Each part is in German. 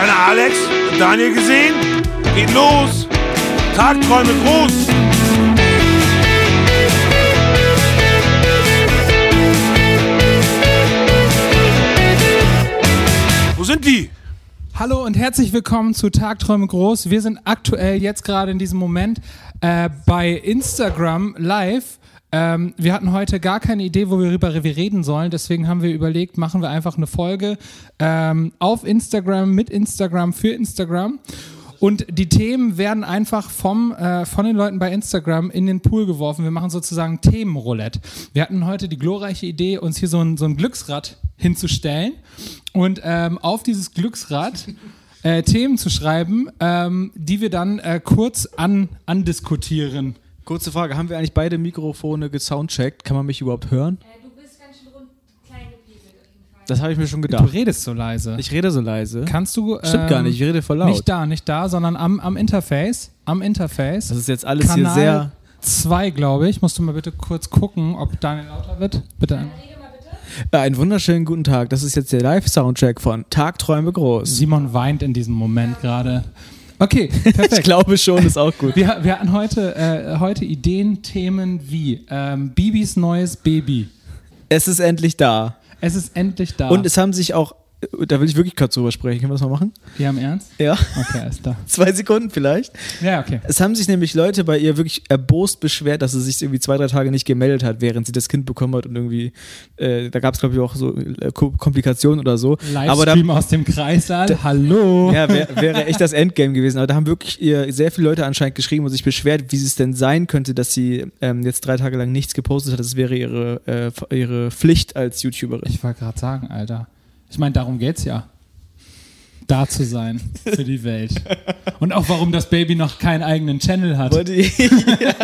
einer Alex? Daniel gesehen? Geht los! Tagträume groß! Wo sind die? Hallo und herzlich willkommen zu Tagträume groß. Wir sind aktuell jetzt gerade in diesem Moment äh, bei Instagram live. Ähm, wir hatten heute gar keine Idee, worüber wir reden sollen. Deswegen haben wir überlegt, machen wir einfach eine Folge ähm, auf Instagram, mit Instagram, für Instagram. Und die Themen werden einfach vom, äh, von den Leuten bei Instagram in den Pool geworfen. Wir machen sozusagen Themenroulette. Wir hatten heute die glorreiche Idee, uns hier so ein, so ein Glücksrad hinzustellen und ähm, auf dieses Glücksrad äh, Themen zu schreiben, ähm, die wir dann äh, kurz an, andiskutieren. Kurze Frage, haben wir eigentlich beide Mikrofone gesoundcheckt? Kann man mich überhaupt hören? Äh, du bist ganz schön rund klein gepieselt auf jeden Fall. Das habe ich mir schon Du gedacht. redest so leise. Ich rede so leise. Kannst du. Stimmt gar ähm, nicht, ich rede voll laut. Nicht da, nicht da, sondern am, am Interface. Am Interface. Das ist jetzt alles Kanal hier sehr. 2, glaube ich. Musst du mal bitte kurz gucken, ob Daniel lauter wird. Bitte. Bitte. Äh, einen wunderschönen guten Tag. Das ist jetzt der Live-Soundcheck von Tagträume groß. Simon weint in diesem Moment gerade. Okay, perfekt. Ich glaube schon, ist auch gut. Wir, wir hatten heute, äh, heute Ideen, Themen wie ähm, Bibis neues Baby. Es ist endlich da. Es ist endlich da. Und es haben sich auch. Da will ich wirklich kurz drüber sprechen. Können wir das mal machen? Wir haben Ernst? Ja. Okay, ist da. Zwei Sekunden vielleicht. Ja, okay. Es haben sich nämlich Leute bei ihr wirklich erbost beschwert, dass sie sich irgendwie zwei, drei Tage nicht gemeldet hat, während sie das Kind bekommen hat und irgendwie, äh, da gab es glaube ich auch so äh, Ko- Komplikationen oder so. Aber da, Livestream aus dem Kreissaal. Hallo. ja, wär, wäre echt das Endgame gewesen. Aber da haben wirklich ihr sehr viele Leute anscheinend geschrieben und sich beschwert, wie es denn sein könnte, dass sie ähm, jetzt drei Tage lang nichts gepostet hat. Das wäre ihre, äh, ihre Pflicht als YouTuberin. Ich wollte gerade sagen, Alter. Ich meine, darum geht's ja. Da zu sein für die Welt. Und auch warum das Baby noch keinen eigenen Channel hat. Ja,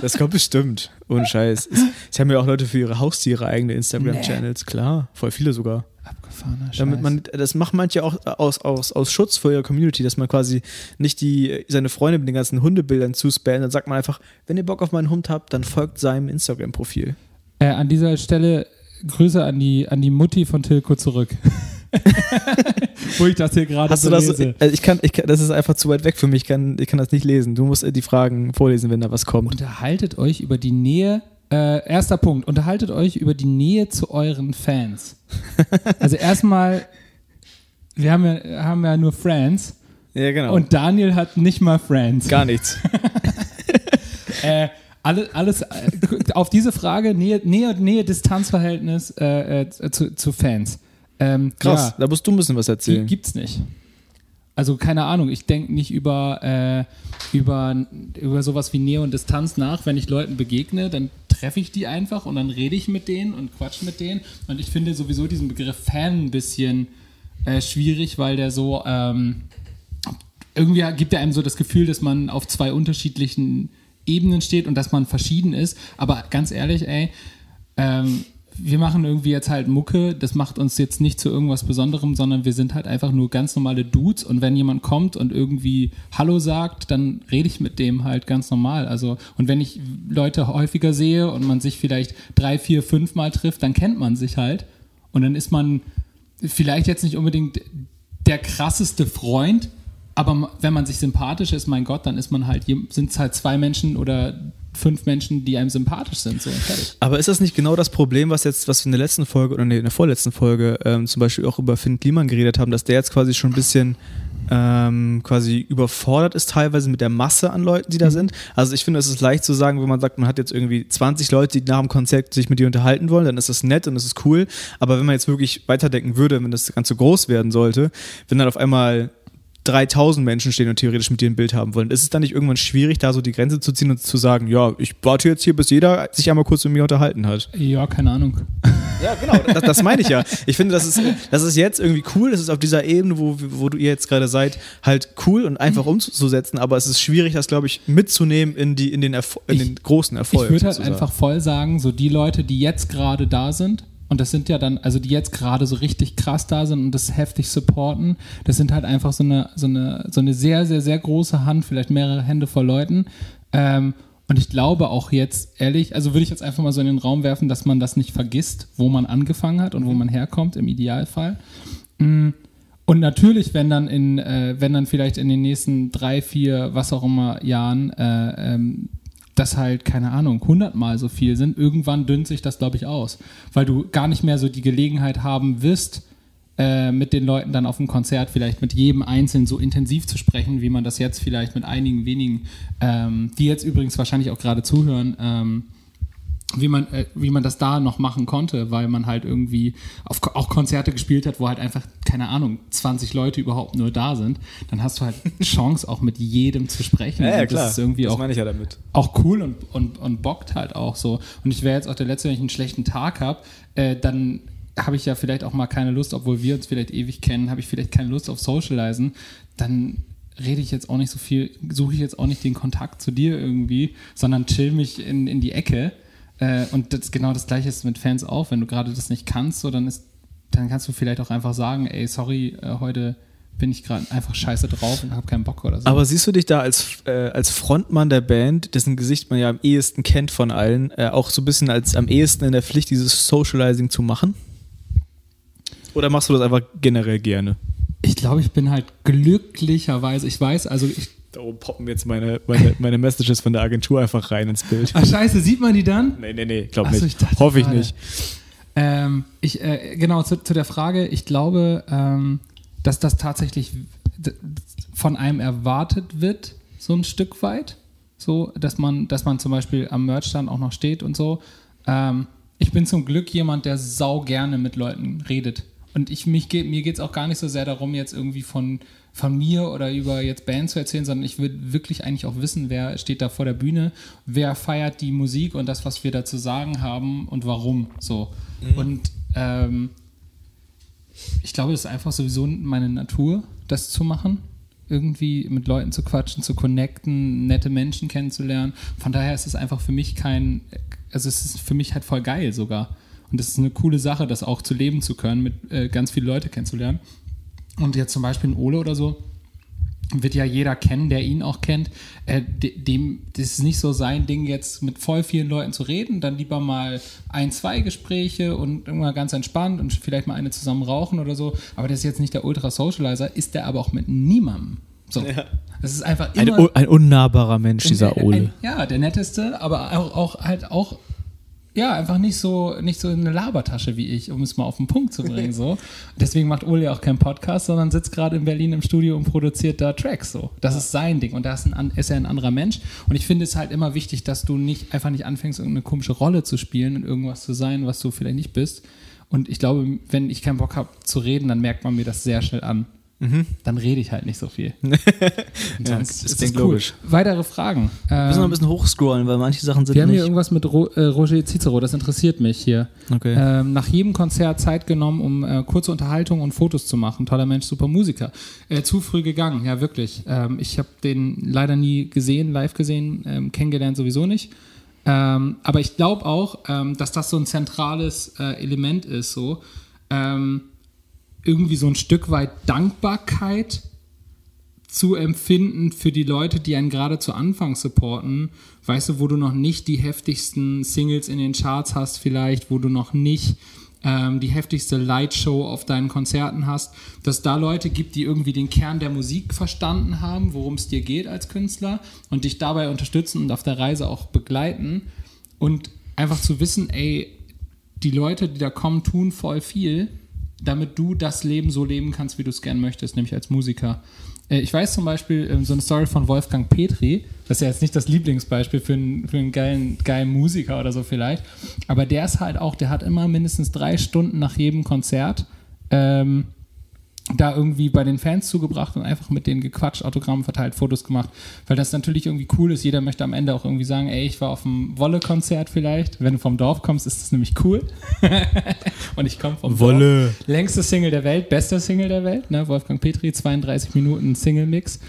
das kommt bestimmt. Ohne Scheiß. Es, sie haben ja auch Leute für ihre Haustiere eigene Instagram-Channels. Klar, voll viele sogar. Abgefahrener Scheiß. Damit man, das macht manche auch aus, aus, aus Schutz vor ihrer Community, dass man quasi nicht die, seine Freunde mit den ganzen Hundebildern zuspammt. Dann sagt man einfach, wenn ihr Bock auf meinen Hund habt, dann folgt seinem Instagram-Profil. Äh, an dieser Stelle Grüße an die, an die Mutti von Tilko zurück. Wo ich das hier gerade Hast so du das? lese. Also ich kann, ich kann, das ist einfach zu weit weg für mich. Ich kann, ich kann das nicht lesen. Du musst äh, die Fragen vorlesen, wenn da was kommt. Unterhaltet euch über die Nähe. Äh, erster Punkt. Unterhaltet euch über die Nähe zu euren Fans. Also erstmal, wir haben ja, haben ja nur Friends Ja, genau. und Daniel hat nicht mal Friends. gar nichts. Äh, alle, alles äh, auf diese Frage Nähe, Nähe, Nähe Distanzverhältnis äh, äh, zu, zu Fans. Ähm, Krass. Ja, Da musst du ein bisschen was die erzählen. gibt's nicht. Also keine Ahnung, ich denke nicht über, äh, über, über sowas wie Nähe und Distanz nach. Wenn ich Leuten begegne, dann treffe ich die einfach und dann rede ich mit denen und quatsch mit denen. Und ich finde sowieso diesen Begriff Fan ein bisschen äh, schwierig, weil der so ähm, irgendwie gibt er einem so das Gefühl, dass man auf zwei unterschiedlichen Ebenen steht und dass man verschieden ist. Aber ganz ehrlich, ey, ähm, wir machen irgendwie jetzt halt Mucke, das macht uns jetzt nicht zu irgendwas Besonderem, sondern wir sind halt einfach nur ganz normale Dudes und wenn jemand kommt und irgendwie Hallo sagt, dann rede ich mit dem halt ganz normal. Also, und wenn ich Leute häufiger sehe und man sich vielleicht drei, vier, fünf Mal trifft, dann kennt man sich halt und dann ist man vielleicht jetzt nicht unbedingt der krasseste Freund, aber wenn man sich sympathisch ist, mein Gott, dann ist man halt, sind es halt zwei Menschen oder fünf Menschen, die einem sympathisch sind. So. Aber ist das nicht genau das Problem, was jetzt, was wir in der letzten Folge oder nee, in der vorletzten Folge ähm, zum Beispiel auch über Finn Kliman geredet haben, dass der jetzt quasi schon ein bisschen ähm, quasi überfordert ist teilweise mit der Masse an Leuten, die da sind. Also ich finde, es ist leicht zu sagen, wenn man sagt, man hat jetzt irgendwie 20 Leute, die nach dem Konzert sich mit dir unterhalten wollen, dann ist das nett und das ist cool. Aber wenn man jetzt wirklich weiterdenken würde, wenn das Ganze groß werden sollte, wenn dann auf einmal 3000 Menschen stehen und theoretisch mit dir ein Bild haben wollen. Ist es dann nicht irgendwann schwierig, da so die Grenze zu ziehen und zu sagen, ja, ich warte jetzt hier, bis jeder sich einmal kurz mit mir unterhalten hat? Ja, keine Ahnung. Ja, genau, das, das meine ich ja. Ich finde, das ist, das ist jetzt irgendwie cool, das ist auf dieser Ebene, wo, wo du ihr jetzt gerade seid, halt cool und einfach umzusetzen, aber es ist schwierig, das, glaube ich, mitzunehmen in, die, in, den, Erfo in Ich- den großen Erfolg. ich würde halt einfach voll sagen, so die Leute, die jetzt gerade da sind, und das sind ja dann, also die jetzt gerade so richtig krass da sind und das heftig supporten, das sind halt einfach so eine, so eine, so eine sehr, sehr, sehr große Hand, vielleicht mehrere Hände voll Leuten. Ähm, und ich glaube auch jetzt, ehrlich, also würde ich jetzt einfach mal so in den Raum werfen, dass man das nicht vergisst, wo man angefangen hat und wo man herkommt, im Idealfall. Mm, Und natürlich, wenn dann in, äh, wenn dann vielleicht in den nächsten drei, vier, was auch immer Jahren, äh, ähm, das halt, keine Ahnung, hundertmal so viel sind, irgendwann dünnt sich das, glaube ich, aus. Weil du gar nicht mehr so die Gelegenheit haben wirst, äh, mit den Leuten dann auf dem Konzert vielleicht mit jedem Einzelnen so intensiv zu sprechen, wie man das jetzt vielleicht mit einigen wenigen, ähm, die jetzt übrigens wahrscheinlich auch gerade zuhören, ähm, wie man, äh, wie man das da noch machen konnte, weil man halt irgendwie auf, auch Konzerte gespielt hat, wo halt einfach, keine Ahnung, 20 Leute überhaupt nur da sind, dann hast du halt Chance, auch mit jedem zu sprechen. Ja, ja klar. Das ist irgendwie das auch meine ich ja damit. auch cool und, und, und bockt halt auch so. Und ich wäre jetzt auch der Letzte, wenn ich einen schlechten Tag habe, äh, dann habe ich ja vielleicht auch mal keine Lust, obwohl wir uns vielleicht ewig kennen, habe ich vielleicht keine Lust auf Socializen, dann rede ich jetzt auch nicht so viel, suche ich jetzt auch nicht den Kontakt zu dir irgendwie, sondern chill mich in, in die Ecke. Äh, und das, genau das gleiche ist mit Fans auch. Wenn du gerade das nicht kannst, so, dann ist, dann kannst du vielleicht auch einfach sagen, ey, sorry, äh, heute bin ich gerade einfach scheiße drauf und habe keinen Bock oder so. Aber siehst du dich da als, äh, als Frontmann der Band, dessen Gesicht man ja am ehesten kennt von allen, äh, auch so ein bisschen als am ehesten in der Pflicht, dieses Socializing zu machen? Oder machst du das einfach generell gerne? ich glaube, ich bin halt glücklicherweise, ich weiß, also ich, Da oben poppen jetzt meine, meine, meine Messages von der Agentur einfach rein ins Bild. ach scheiße, sieht man die dann? Nee, nee, nee, glaub so, nicht. ich Hoffe ich gerade. nicht. Ähm, ich, äh, genau, zu, zu der Frage, ich glaube, ähm, dass das tatsächlich von einem erwartet wird, so ein Stück weit. So, dass man, dass man zum Beispiel am Merchstand auch noch steht und so. Ähm, ich bin zum Glück jemand, der sau gerne mit Leuten redet. Und ich, mich mir geht es auch gar nicht so sehr darum, jetzt irgendwie von, von mir oder über jetzt Band zu erzählen, sondern ich will wirklich eigentlich auch wissen, wer steht da vor der Bühne, wer feiert die Musik und das, was wir da zu sagen haben und warum. So. Und ähm, ich glaube, das ist einfach sowieso meine Natur, das zu machen. Irgendwie mit Leuten zu quatschen, zu connecten, nette Menschen kennenzulernen. Von daher ist es einfach für mich kein, also es ist für mich halt voll geil sogar. Und das ist eine coole Sache, das auch zu leben zu können, mit äh, ganz viele Leute kennenzulernen. Und jetzt zum Beispiel ein Ole oder so, wird ja jeder kennen, der ihn auch kennt. Äh, de- dem, das ist nicht so sein Ding, jetzt mit voll vielen Leuten zu reden, dann lieber mal ein, zwei Gespräche und irgendwann ganz entspannt und vielleicht mal eine zusammen rauchen oder so. Aber das ist jetzt nicht der Ultra-Socializer, ist der aber auch mit niemandem. So. Das ist einfach Ein, immer. un- ein unnahbarer Mensch, dieser Ein- Ole. Ein, ja, der netteste, aber auch, auch halt auch ja, einfach nicht so, nicht so eine Labertasche wie ich, um es mal auf den Punkt zu bringen. So. Deswegen macht Ole ja auch keinen Podcast, sondern sitzt gerade in Berlin im Studio und produziert da Tracks. So. Das ist sein Ding und da ist, ein, ist er ein anderer Mensch. Und ich finde es halt immer wichtig, dass du nicht einfach nicht anfängst, irgendeine komische Rolle zu spielen und irgendwas zu sein, was du vielleicht nicht bist. Und ich glaube, wenn ich keinen Bock habe zu reden, dann merkt man mir das sehr schnell an. Dann rede ich halt nicht so viel. Ja, das ist cool. logisch. Weitere Fragen. Wir müssen noch ein Ähm, bisschen hochscrollen, weil manche Sachen sind wir haben hier nicht. irgendwas mit Ro äh, Roger Cicero, das interessiert mich hier. Okay. Ähm, nach jedem Konzert Zeit genommen, um äh, kurze Unterhaltung und Fotos zu machen. Toller Mensch, super Musiker. Äh, zu früh gegangen, ja wirklich. Ähm, ich habe den leider nie gesehen, live gesehen, ähm, kennengelernt sowieso nicht. Ähm, aber ich glaube auch, ähm, dass das so ein zentrales äh, Element ist, so ähm, irgendwie so ein Stück weit Dankbarkeit zu empfinden für die Leute, die einen gerade zu Anfang supporten. Weißt du, wo du noch nicht die heftigsten Singles in den Charts hast, vielleicht, wo du noch nicht ähm, die heftigste Lightshow auf deinen Konzerten hast, dass da Leute gibt, die irgendwie den Kern der Musik verstanden haben, worum es dir geht als Künstler und dich dabei unterstützen und auf der Reise auch begleiten und einfach zu wissen, ey, die Leute, die da kommen, tun voll viel, damit du das Leben so leben kannst, wie du es gern möchtest, nämlich als Musiker. Äh, Ich weiß zum Beispiel ähm, so eine Story von Wolfgang Petri, das ist ja jetzt nicht das Lieblingsbeispiel für einen, für einen geilen, geilen Musiker oder so vielleicht, aber der ist halt auch, der hat immer mindestens drei Stunden nach jedem Konzert ähm, da irgendwie bei den Fans zugebracht und einfach mit denen gequatscht, Autogramme verteilt, Fotos gemacht, weil das natürlich irgendwie cool ist. Jeder möchte am Ende auch irgendwie sagen, ey, ich war auf einem Wolle-Konzert vielleicht. Wenn du vom Dorf kommst, ist das nämlich cool. und ich komme vom Wolle. Dorf. Längste Single der Welt, bester Single der Welt, ne? Wolfgang Petri, 32 Minuten Single-Mix.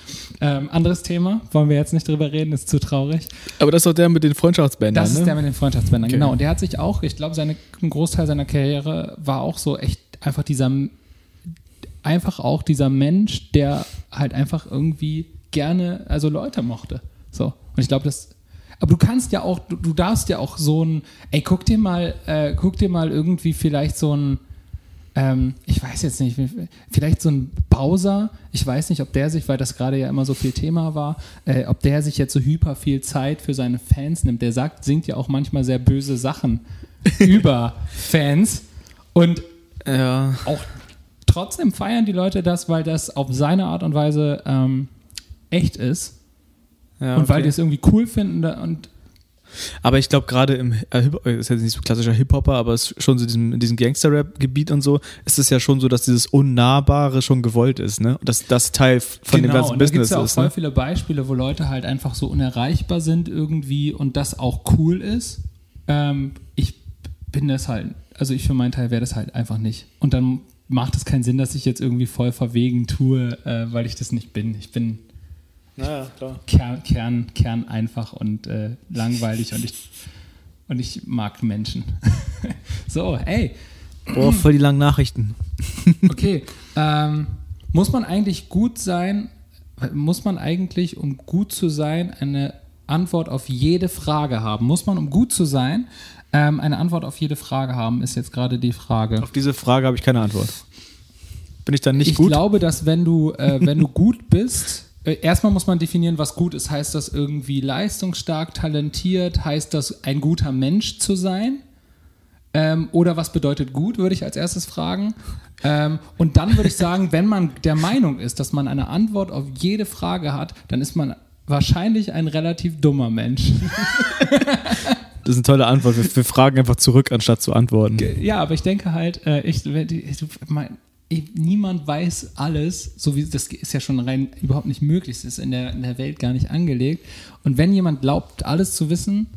Ähm, anderes Thema, wollen wir jetzt nicht drüber reden, ist zu traurig. Aber das ist doch der mit den Freundschaftsbändern, Das ne? ist der mit den Freundschaftsbändern, Okay. genau. Und der hat sich auch, ich glaube, ein Großteil seiner Karriere war auch so echt einfach dieser, einfach auch dieser Mensch, der halt einfach irgendwie gerne, also Leute mochte. So. Und ich glaube, das, aber du kannst ja auch, du, du darfst ja auch so ein, ey, guck dir mal, äh, guck dir mal irgendwie vielleicht so ein, ähm, ich weiß jetzt nicht, vielleicht so ein Bowser, ich weiß nicht, ob der sich, weil das gerade ja immer so viel Thema war, äh, ob der sich jetzt so hyper viel Zeit für seine Fans nimmt. Der sagt, singt ja auch manchmal sehr böse Sachen über Fans und Ja. auch trotzdem feiern die Leute das, weil das auf seine Art und Weise ähm, echt ist ja und weil die es irgendwie cool finden da- und Aber ich glaube, gerade im äh, äh, ist jetzt nicht so klassischer Hip-Hopper, aber es ist schon so in diesem, in diesem Gangster-Rap-Gebiet und so, ist es ja schon so, dass dieses Unnahbare schon gewollt ist, ne? Und Dass das Teil von dem ganzen Genau, und da gibt Business es ja auch ist. voll Ne? viele Beispiele, wo Leute halt einfach so unerreichbar sind irgendwie und das auch cool ist. Ähm, ich bin das halt, also ich für meinen Teil wäre das halt einfach nicht. Und dann macht es keinen Sinn, dass ich jetzt irgendwie voll verwegen tue, äh, weil ich das nicht bin. Ich bin Naja, klar. Kern, Kern, Kern einfach und äh, langweilig und ich, und ich mag Menschen. so, ey, Boah, voll die langen Nachrichten. Okay. ähm, muss man eigentlich gut sein, muss man eigentlich, um gut zu sein, eine Antwort auf jede Frage haben? Muss man, um gut zu sein, ähm, eine Antwort auf jede Frage haben, ist jetzt gerade die Frage. Auf diese Frage habe ich keine Antwort. Bin ich dann nicht ich gut? glaube, dass wenn du, äh, wenn du gut bist, äh, erstmal muss man definieren, was gut ist. Heißt das irgendwie leistungsstark, talentiert? Heißt das ein guter Mensch zu sein? Ähm, oder was bedeutet gut, würde ich als erstes fragen. Ähm, und dann würde ich sagen, wenn man der Meinung ist, dass man eine Antwort auf jede Frage hat, dann ist man wahrscheinlich ein relativ dummer Mensch. Das ist eine tolle Antwort. Wir, wir fragen einfach zurück, anstatt zu antworten. Ja, aber ich denke halt, äh, ich, mein, niemand weiß alles, so wie das ist ja schon rein überhaupt nicht möglich, es ist in der, in der Welt gar nicht angelegt. Und wenn jemand glaubt, alles zu wissen,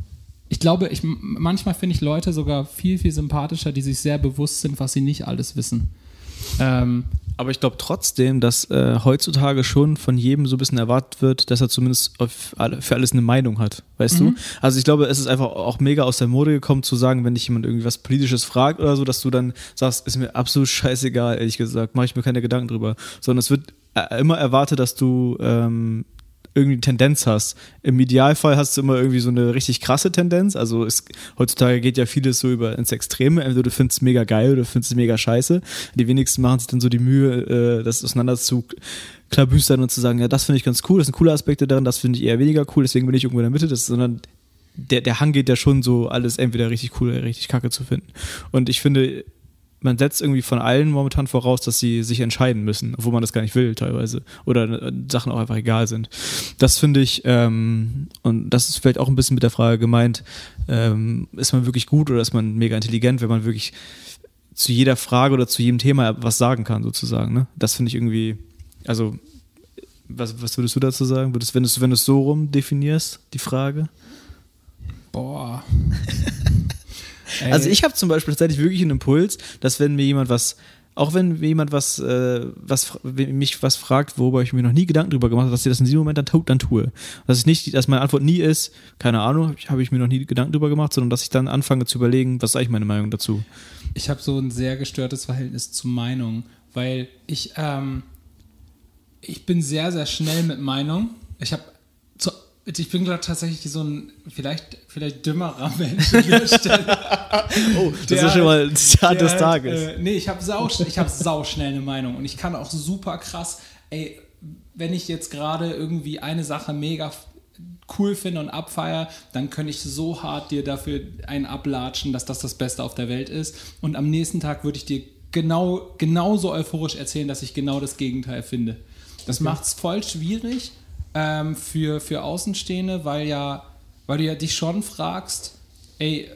ich glaube, ich, manchmal finde ich Leute sogar viel, viel sympathischer, die sich sehr bewusst sind, was sie nicht alles wissen. Ähm, Aber ich glaube trotzdem, dass äh, heutzutage schon von jedem so ein bisschen erwartet wird, dass er zumindest alle, für alles eine Meinung hat. Weißt du? Also ich glaube, es ist einfach auch mega aus der Mode gekommen zu sagen, wenn dich jemand irgendwie was Politisches fragt oder so, dass du dann sagst, ist mir absolut scheißegal, ehrlich gesagt, mache ich mir keine Gedanken drüber. Sondern es wird äh, immer erwartet, dass du ähm, irgendwie Tendenz hast. Im Idealfall hast du immer irgendwie so eine richtig krasse Tendenz. Also es, heutzutage geht ja vieles so über ins Extreme. Entweder du findest es mega geil oder du findest es mega scheiße. Die wenigsten machen sich dann so die Mühe, äh, das auseinander zu klabüstern und zu sagen, ja, das finde ich ganz cool, das sind coole Aspekte darin, das finde ich eher weniger cool, deswegen bin ich irgendwo in der Mitte, das, sondern der, der Hang geht ja schon so, alles entweder richtig cool oder richtig kacke zu finden. Und ich finde, man setzt irgendwie von allen momentan voraus, dass sie sich entscheiden müssen, obwohl man das gar nicht will teilweise. Oder äh, Sachen auch einfach egal sind. Das finde ich, ähm, und das ist vielleicht auch ein bisschen mit der Frage gemeint, ähm, ist man wirklich gut oder ist man mega intelligent, wenn man wirklich zu jeder Frage oder zu jedem Thema was sagen kann, sozusagen. Ne? Das finde ich irgendwie, also, was, was würdest du dazu sagen? Würdest, wenn du es wenn du es so rum definierst, die Frage? boah. Also ich habe zum Beispiel tatsächlich wirklich einen Impuls, dass wenn mir jemand was, auch wenn mir jemand was, äh, was mich was fragt, worüber ich mir noch nie Gedanken drüber gemacht habe, dass ich das in diesem Moment dann, tu, dann tue. Dass ich nicht, dass meine Antwort nie ist, keine Ahnung, habe ich, hab ich mir noch nie Gedanken drüber gemacht, sondern dass ich dann anfange zu überlegen, was ist eigentlich meine Meinung dazu. ich habe so ein sehr gestörtes Verhältnis zu Meinung, weil ich, ähm, ich bin sehr, sehr schnell mit Meinung. Ich habe, ich bin glaube tatsächlich so ein vielleicht, vielleicht dümmerer Mensch an der Stelle. Oh, das Der ist schon mal ein Zitat des Tages. Äh, nee, ich habe sau, ich hab sau schnell eine Meinung und ich kann auch super krass, ey, wenn ich jetzt gerade irgendwie eine Sache mega cool finde und abfeier, dann könnte ich so hart dir dafür einen ablatschen, dass das das Beste auf der Welt ist. Und am nächsten Tag würde ich dir genau genauso euphorisch erzählen, dass ich genau das Gegenteil finde. Das macht es voll schwierig ähm, für, für Außenstehende, weil ja, weil du ja dich schon fragst, ey,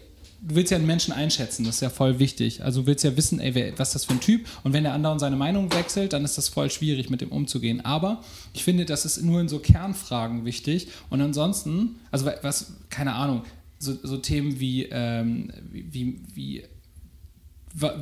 du willst ja einen Menschen einschätzen, das ist ja voll wichtig. Also du willst ja wissen, ey, wer, was ist das für ein Typ? Und wenn der andere seine Meinung wechselt, dann ist das voll schwierig, mit dem umzugehen. Aber ich finde, das ist nur in so Kernfragen wichtig. Und ansonsten, also was, keine Ahnung, so, so Themen wie, ähm, wie, wie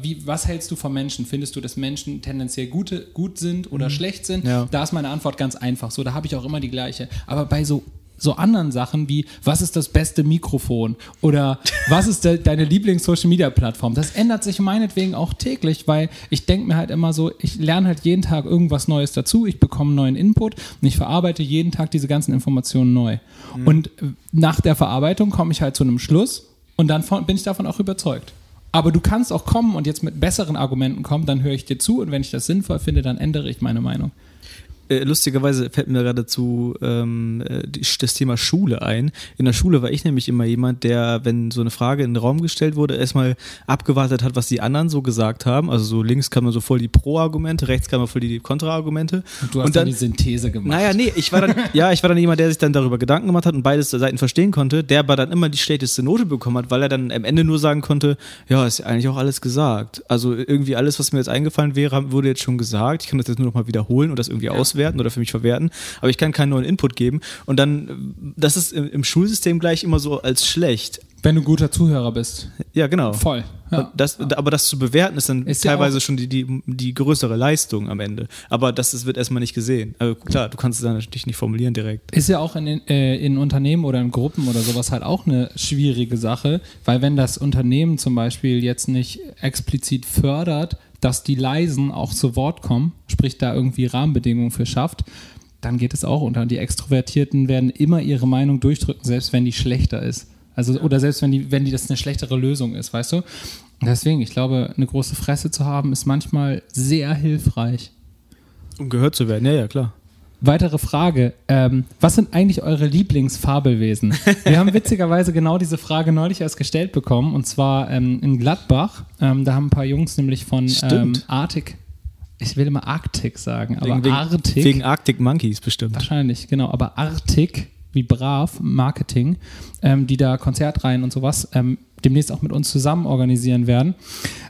wie, was hältst du von Menschen? Findest du, dass Menschen tendenziell gute, gut sind oder schlecht sind? Ja. Da ist meine Antwort ganz einfach. So, da habe ich auch immer die gleiche. Aber bei so, so anderen Sachen wie, was ist das beste Mikrofon? Oder was ist de deine Lieblings-Social-Media-Plattform? Das ändert sich meinetwegen auch täglich, weil ich denke mir halt immer so, ich lerne halt jeden Tag irgendwas Neues dazu, ich bekomme neuen Input und ich verarbeite jeden Tag diese ganzen Informationen neu. Und äh, nach der Verarbeitung komme ich halt zu einem Schluss und dann bin ich davon auch überzeugt. Aber du kannst auch kommen und jetzt mit besseren Argumenten kommen, dann höre ich dir zu und wenn ich das sinnvoll finde, dann ändere ich meine Meinung. Äh, lustigerweise fällt mir gerade zu ähm, äh, das Thema Schule ein. In der Schule war ich nämlich immer jemand, der, wenn so eine Frage in den Raum gestellt wurde, erstmal abgewartet hat, was die anderen so gesagt haben. Also so links kam man so voll die Pro-Argumente, rechts kam man voll die Kontra-Argumente. Und du hast dann, die Synthese gemacht. Naja, nee, ich war dann, ja, ich war dann jemand, der sich dann darüber Gedanken gemacht hat und beides Seiten verstehen konnte, der aber dann immer die schlechteste Note bekommen hat, weil er dann am Ende nur sagen konnte, ja, ist ja eigentlich auch alles gesagt. Also irgendwie alles, was mir jetzt eingefallen wäre, wurde jetzt schon gesagt. Ich kann das jetzt nur noch mal wiederholen und das irgendwie auswerten oder für mich verwerten, aber ich kann keinen neuen Input geben. Und dann, das ist im, Schulsystem gleich immer so als schlecht. Wenn du guter Zuhörer bist. Ja, genau. Voll. Ja. Das, Aber das zu bewerten ist dann Ist ja teilweise auch- schon die, die, die größere Leistung am Ende. Aber das ist, wird erstmal nicht gesehen. Also klar, du kannst es dann natürlich nicht formulieren direkt. Ist ja auch in, äh, in Unternehmen oder in Gruppen oder sowas halt auch eine schwierige Sache, weil wenn das Unternehmen zum Beispiel jetzt nicht explizit fördert, dass die Leisen auch zu Wort kommen, sprich da irgendwie Rahmenbedingungen für schafft, dann geht es auch unter. Und die Extrovertierten werden immer ihre Meinung durchdrücken, selbst wenn die schlechter ist. Also, oder selbst wenn die, wenn die das eine schlechtere Lösung ist, weißt du? Deswegen, ich glaube, eine große Fresse zu haben, ist manchmal sehr hilfreich. Um gehört zu werden, ja, ja, klar. Weitere Frage. Ähm, was sind eigentlich eure Lieblingsfabelwesen? Wir haben witzigerweise genau diese Frage neulich erst gestellt bekommen. Und zwar ähm, in Gladbach. Ähm, da haben ein paar Jungs nämlich von ähm. Arctic. Ich will immer Arctic sagen, aber wegen, wegen, Arctic. wegen Arctic Monkeys bestimmt. Wahrscheinlich, genau. Aber Arctic, wie brav, Marketing, ähm, die da Konzertreihen und sowas ähm, demnächst auch mit uns zusammen organisieren werden.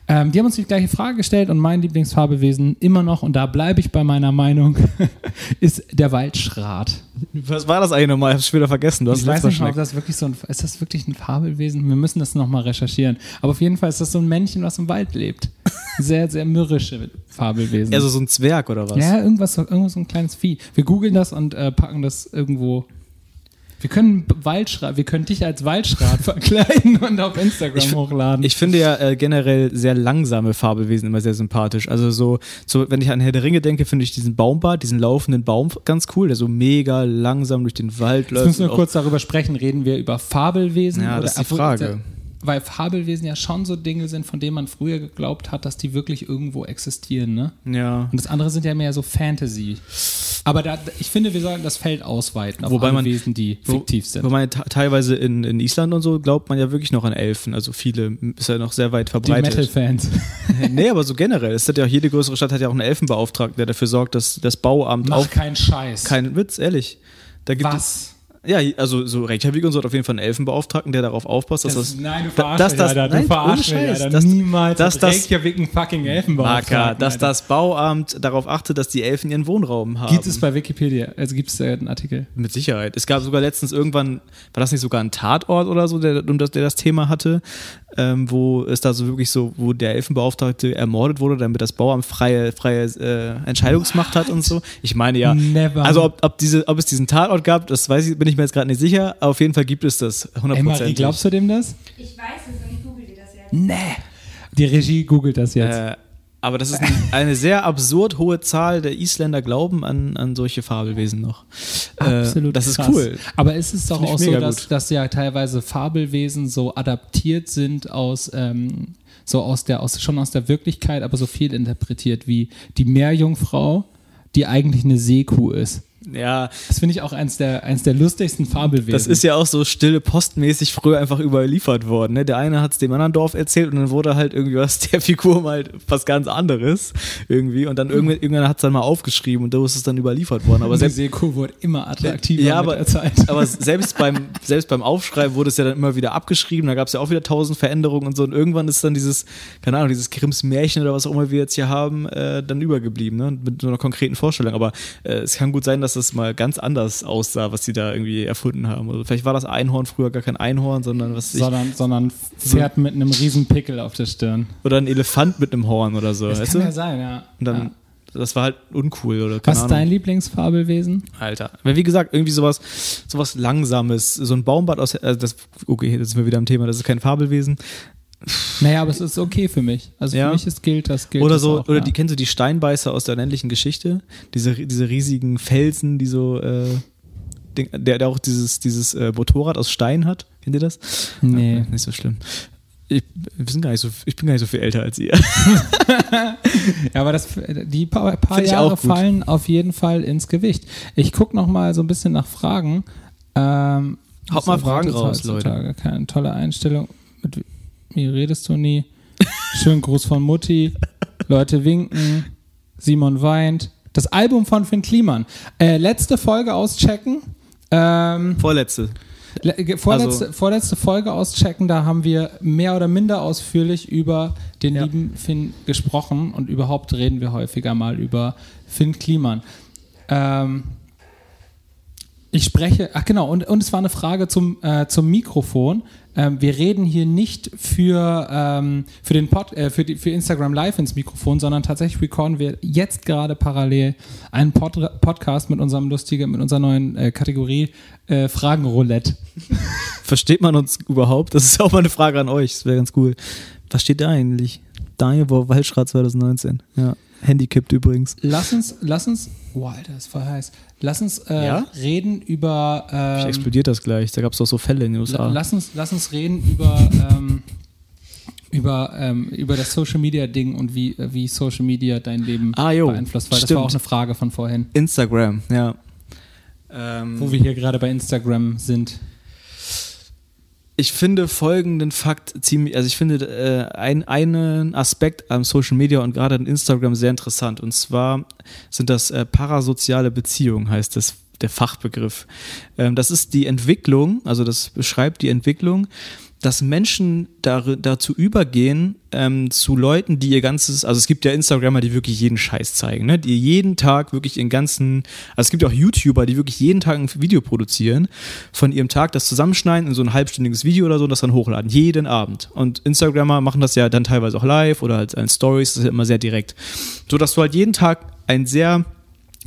Ähm, die haben uns die gleiche Frage gestellt und mein Lieblingsfabelwesen immer noch, und da bleibe ich bei meiner Meinung, ist der Waldschrat. Was war das eigentlich nochmal? Ich hab's schon wieder vergessen. Du hast Ich es weiß nicht Mal ob das wirklich so ein, ist das wirklich ein Fabelwesen? Wir müssen das nochmal recherchieren. Aber auf jeden Fall ist das so ein Männchen, was im Wald lebt. Sehr, sehr mürrische Fabelwesen. Also so ein Zwerg oder was? Ja, irgendwas, so- irgendwas so ein kleines Vieh. Wir googeln das und äh, packen das irgendwo. Wir können Waldschrat, wir können dich als Waldschrat verkleiden und auf Instagram Ich hochladen. Ich finde ja äh, generell sehr langsame Fabelwesen immer sehr sympathisch. Also so, so, wenn ich an Herr der Ringe denke, finde ich diesen Baumbart, diesen laufenden Baum ganz cool, der so mega langsam durch den Wald Jetzt läuft. müssen wir kurz darüber sprechen. Reden wir über Fabelwesen? Ja, oder das ist die Frage. Weil Fabelwesen ja schon so Dinge sind, von denen man früher geglaubt hat, dass die wirklich irgendwo existieren, ne? ja. Und das andere sind ja mehr so Fantasy. Aber da, ich finde, wir sollten das Feld ausweiten auf Wobei alle man- Wesen, die Wo- fiktiv sind. Wo man te- teilweise in, in Island und so glaubt man ja wirklich noch an Elfen. Also viele ist ja noch sehr weit die verbreitet. Metal-Fans. nee, aber so generell. Es hat ja auch jede größere Stadt hat ja auch einen Elfenbeauftragten, der dafür sorgt, dass das Bauamt Mach auf keinen Scheiß. keinen Witz, ehrlich. Da gibt Was? Es, ja, also so Reykjavik und so hat auf jeden Fall einen Elfenbeauftragten, der darauf aufpasst, dass das, nein, du verarschst dass das- Alter. Du nein, verarschst ohne mich, Alter. dass- Niemals dass hat das- Reykjavik einen fucking Elfenbeauftragten. Marker, dass Alter. das Bauamt darauf achtet, dass die Elfen ihren Wohnraum haben. Gibt es bei Wikipedia, also gibt es da einen Artikel. Mit Sicherheit. Es gab sogar letztens irgendwann, war das nicht sogar ein Tatort oder so, der, das, der das Thema hatte, ähm, wo es da so wirklich so, wo der Elfenbeauftragte ermordet wurde, damit das Bauamt freie, freie äh, Entscheidungsmacht hat und so. Ich meine ja. Never. Also ob, ob, diese, ob es diesen Tatort gab, das weiß ich, bin ich mir jetzt gerade nicht sicher, aber auf jeden Fall gibt es das. Ey, Marie, hundertprozentig. glaubst du dem das? Ich weiß es und ich google dir das jetzt. Nee. Die Regie googelt das jetzt. Äh, aber das ist ein, eine sehr absurd hohe Zahl der Isländer glauben an, an solche Fabelwesen noch. Absolut. Äh, das ist krass. cool. Aber ist es doch ich auch so, dass, dass ja teilweise Fabelwesen so adaptiert sind aus, ähm, so aus der, aus, schon aus der Wirklichkeit, aber so viel interpretiert wie die Meerjungfrau, die eigentlich eine Seekuh ist. Ja, Das finde ich auch eins der, eins der lustigsten Fabelwesen. Das ist ja auch so stille postmäßig früher einfach überliefert worden. Ne? Der eine hat es dem anderen Dorf erzählt und dann wurde halt irgendwie was der Figur mal was ganz anderes irgendwie und dann irgendwann, irgendwann hat es dann mal aufgeschrieben und so ist es dann überliefert worden. Aber die selbst, Seekuh wurde immer attraktiver ja, mit aber, der Zeit. aber selbst beim selbst beim Aufschreiben wurde es ja dann immer wieder abgeschrieben. Da gab es ja auch wieder tausend Veränderungen und so und irgendwann ist dann dieses keine Ahnung dieses Grimms Märchen oder was auch immer wir jetzt hier haben äh, dann übergeblieben ne? mit so einer konkreten Vorstellung. Aber äh, es kann gut sein, dass das mal ganz anders aussah, was sie da irgendwie erfunden haben. Also vielleicht war das Einhorn früher gar kein Einhorn, sondern was weiß ich, sondern, sondern Pferd mit einem riesen Pickel auf der Stirn. oder ein Elefant mit einem Horn oder so. Das weißt kann du? ja sein, ja. Und dann ja. das war halt uncool oder keine Was ist Ahnung. dein Lieblingsfabelwesen? Alter. Aber wie gesagt, irgendwie sowas, sowas Langsames, so ein Baumbad aus, also das, okay, jetzt sind wir wieder am Thema, das ist kein Fabelwesen. Naja, aber es ist okay für mich. Also Ja. für mich ist gilt das gilt Oder so, auch, oder ja. die, kennst du die Steinbeißer aus der unendlichen Geschichte? Diese, diese riesigen Felsen, die so, äh, der, der auch dieses, dieses äh, Motorrad aus Stein hat. Kennt ihr das? Nee. Ja, nicht so schlimm. Ich, wir sind gar nicht so, ich bin gar nicht so viel älter als ihr. Ja, aber das, die paar, paar Jahre fallen auf jeden Fall ins Gewicht. Ich gucke noch mal so ein bisschen nach Fragen. Ähm, Haut mal Fragen raus, heutzutage? Keine tolle Einstellung. Mit mir redest du nie. Schönen Gruß von Mutti. Leute winken. Simon weint. Das Album von Finn Kliman. Äh, letzte Folge auschecken. Ähm, Vorletzte. Le- Vorletzte, Also- vorletzte Folge auschecken, da haben wir mehr oder minder ausführlich über den Ja. lieben Finn gesprochen und überhaupt reden wir häufiger mal über Finn Kliman. Ähm, ich spreche, ach genau, und, und es war eine Frage zum, äh, zum Mikrofon. Ähm, wir reden hier nicht für, ähm, für, den Pod, äh, für, die, für Instagram Live ins Mikrofon, sondern tatsächlich recorden wir jetzt gerade parallel einen Pod Podcast mit unserem lustigen, mit unserer neuen äh, Kategorie äh, Fragenroulette. Versteht man uns überhaupt? Das ist auch mal eine Frage an euch. Das wäre ganz cool. Was steht da eigentlich? Daniel Waldschrat 2019. Ja. Handicapped übrigens. Lass uns, lass uns, wow, Alter, das war heiß. Lass uns äh, Ja? reden über. Ich Ähm, explodiert das gleich. Da gab es doch so Fälle in den USA. lass, uns, lass uns reden über. Ähm, über, ähm, über das Social Media Ding und wie, äh, wie Social Media dein Leben Ah, jo, beeinflusst, weil das stimmt. war auch eine Frage von vorhin, Instagram, ja. Ähm, wo wir hier gerade bei Instagram sind. Ich finde folgenden Fakt ziemlich, also ich finde äh, ein, einen Aspekt am Social Media und gerade an Instagram sehr interessant. Und zwar sind das äh, parasoziale Beziehungen, heißt das der Fachbegriff. Ähm, das ist die Entwicklung, also das beschreibt die Entwicklung, dass Menschen dar dazu übergehen, ähm, zu Leuten, die ihr ganzes, also es gibt ja Instagrammer, die wirklich jeden Scheiß zeigen, ne? die jeden Tag wirklich ihren ganzen, also es gibt auch YouTuber, die wirklich jeden Tag ein Video produzieren, von ihrem Tag das zusammenschneiden in so ein halbstündiges Video oder so das dann hochladen, jeden Abend. Und Instagrammer machen das ja dann teilweise auch live oder halt in Stories, das ist ja immer sehr direkt. So dass du halt jeden Tag einen sehr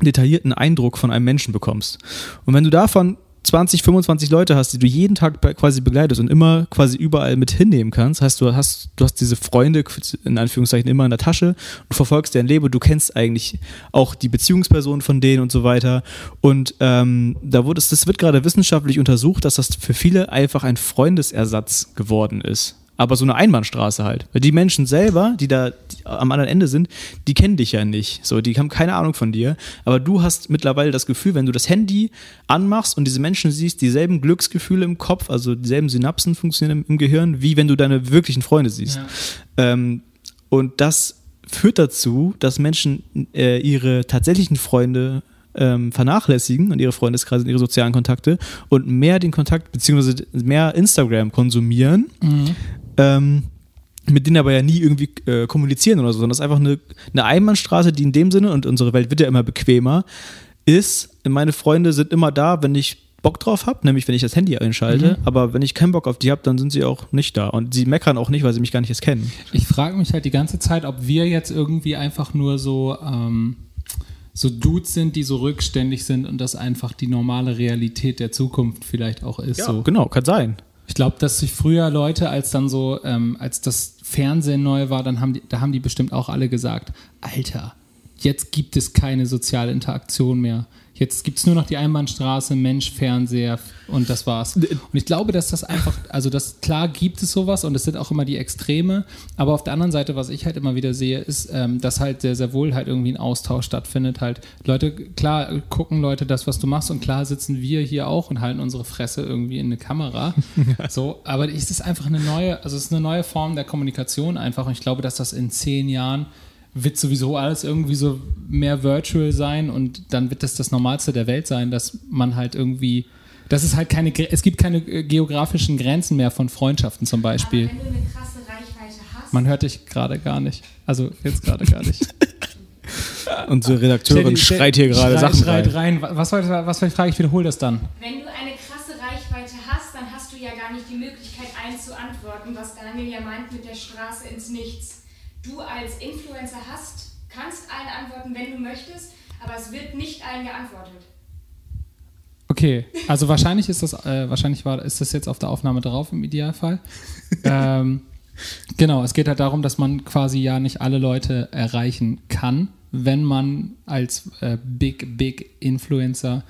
detaillierten Eindruck von einem Menschen bekommst. Und wenn du davon 20, 25 Leute hast, die du jeden Tag quasi begleitest und immer quasi überall mit hinnehmen kannst, heißt du hast, du hast diese Freunde in Anführungszeichen immer in der Tasche, du verfolgst deren Leben, du kennst eigentlich auch die Beziehungspersonen von denen und so weiter. Und ähm, da wurde es, das wird gerade wissenschaftlich untersucht, dass das für viele einfach ein Freundesersatz geworden ist. Aber so eine Einbahnstraße halt. Weil die Menschen selber, die da am anderen Ende sind, die kennen dich ja nicht. So, die haben keine Ahnung von dir. Aber du hast mittlerweile das Gefühl, wenn du das Handy anmachst und diese Menschen siehst, dieselben Glücksgefühle im Kopf, also dieselben Synapsen funktionieren im, im Gehirn, wie wenn du deine wirklichen Freunde siehst. Ähm, und das führt dazu, dass Menschen äh, ihre tatsächlichen Freunde ähm, vernachlässigen und ihre Freundeskreise und ihre sozialen Kontakte und mehr den Kontakt beziehungsweise mehr Instagram konsumieren, ähm, mit denen aber ja nie irgendwie äh, kommunizieren oder so, sondern das ist einfach eine, eine Einbahnstraße, die in dem Sinne, und unsere Welt wird ja immer bequemer, ist, meine Freunde sind immer da, wenn ich Bock drauf habe, nämlich wenn ich das Handy einschalte, aber wenn ich keinen Bock auf die habe, dann sind sie auch nicht da. Und sie meckern auch nicht, weil sie mich gar nicht erst kennen. Ich frage mich halt die ganze Zeit, ob wir jetzt irgendwie einfach nur so, ähm, so Dudes sind, die so rückständig sind und das einfach die normale Realität der Zukunft vielleicht auch ist. so. genau, kann sein. Ich glaube, dass sich früher Leute, als dann so, ähm, als das Fernsehen neu war, dann haben die, da haben die bestimmt auch alle gesagt, Alter, jetzt gibt es keine soziale Interaktion mehr. Jetzt gibt es nur noch die Einbahnstraße, Mensch, Fernseher und das war's. Und ich glaube, dass das einfach, also das klar gibt es sowas und es sind auch immer die Extreme, aber auf der anderen Seite, was ich halt immer wieder sehe, ist, ähm, dass halt sehr, sehr wohl halt irgendwie ein Austausch stattfindet. Halt Leute, klar gucken Leute das, was du machst und klar sitzen wir hier auch und halten unsere Fresse irgendwie in eine Kamera. So, aber es ist einfach eine neue, also es ist eine neue Form der Kommunikation einfach und ich glaube, dass das in zehn Jahren wird sowieso alles irgendwie so mehr virtual sein und dann wird das das Normalste der Welt sein, dass man halt irgendwie, dass es halt keine, es gibt keine äh, geografischen Grenzen mehr von Freundschaften zum Beispiel. Aber wenn du eine krasse Reichweite hast, Man hört dich gerade gar nicht. Also jetzt gerade gar nicht. Unsere Redakteurin Stell- schreit hier gerade schreit, Sachen schreit rein. rein. Was soll, was soll ich fragen? Ich wiederhole das dann. wenn du eine krasse Reichweite hast, dann hast du ja gar nicht die Möglichkeit, allen zu antworten, was Daniel ja meint mit der Straße ins Nichts. Du als Influencer hast, kannst allen antworten, wenn du möchtest, aber es wird nicht allen geantwortet. Okay, also wahrscheinlich ist das, äh, wahrscheinlich war, ist das jetzt auf der Aufnahme drauf im Idealfall. ähm, genau, es geht halt darum, dass man quasi ja nicht alle Leute erreichen kann, wenn man als äh, Big, Big Influencer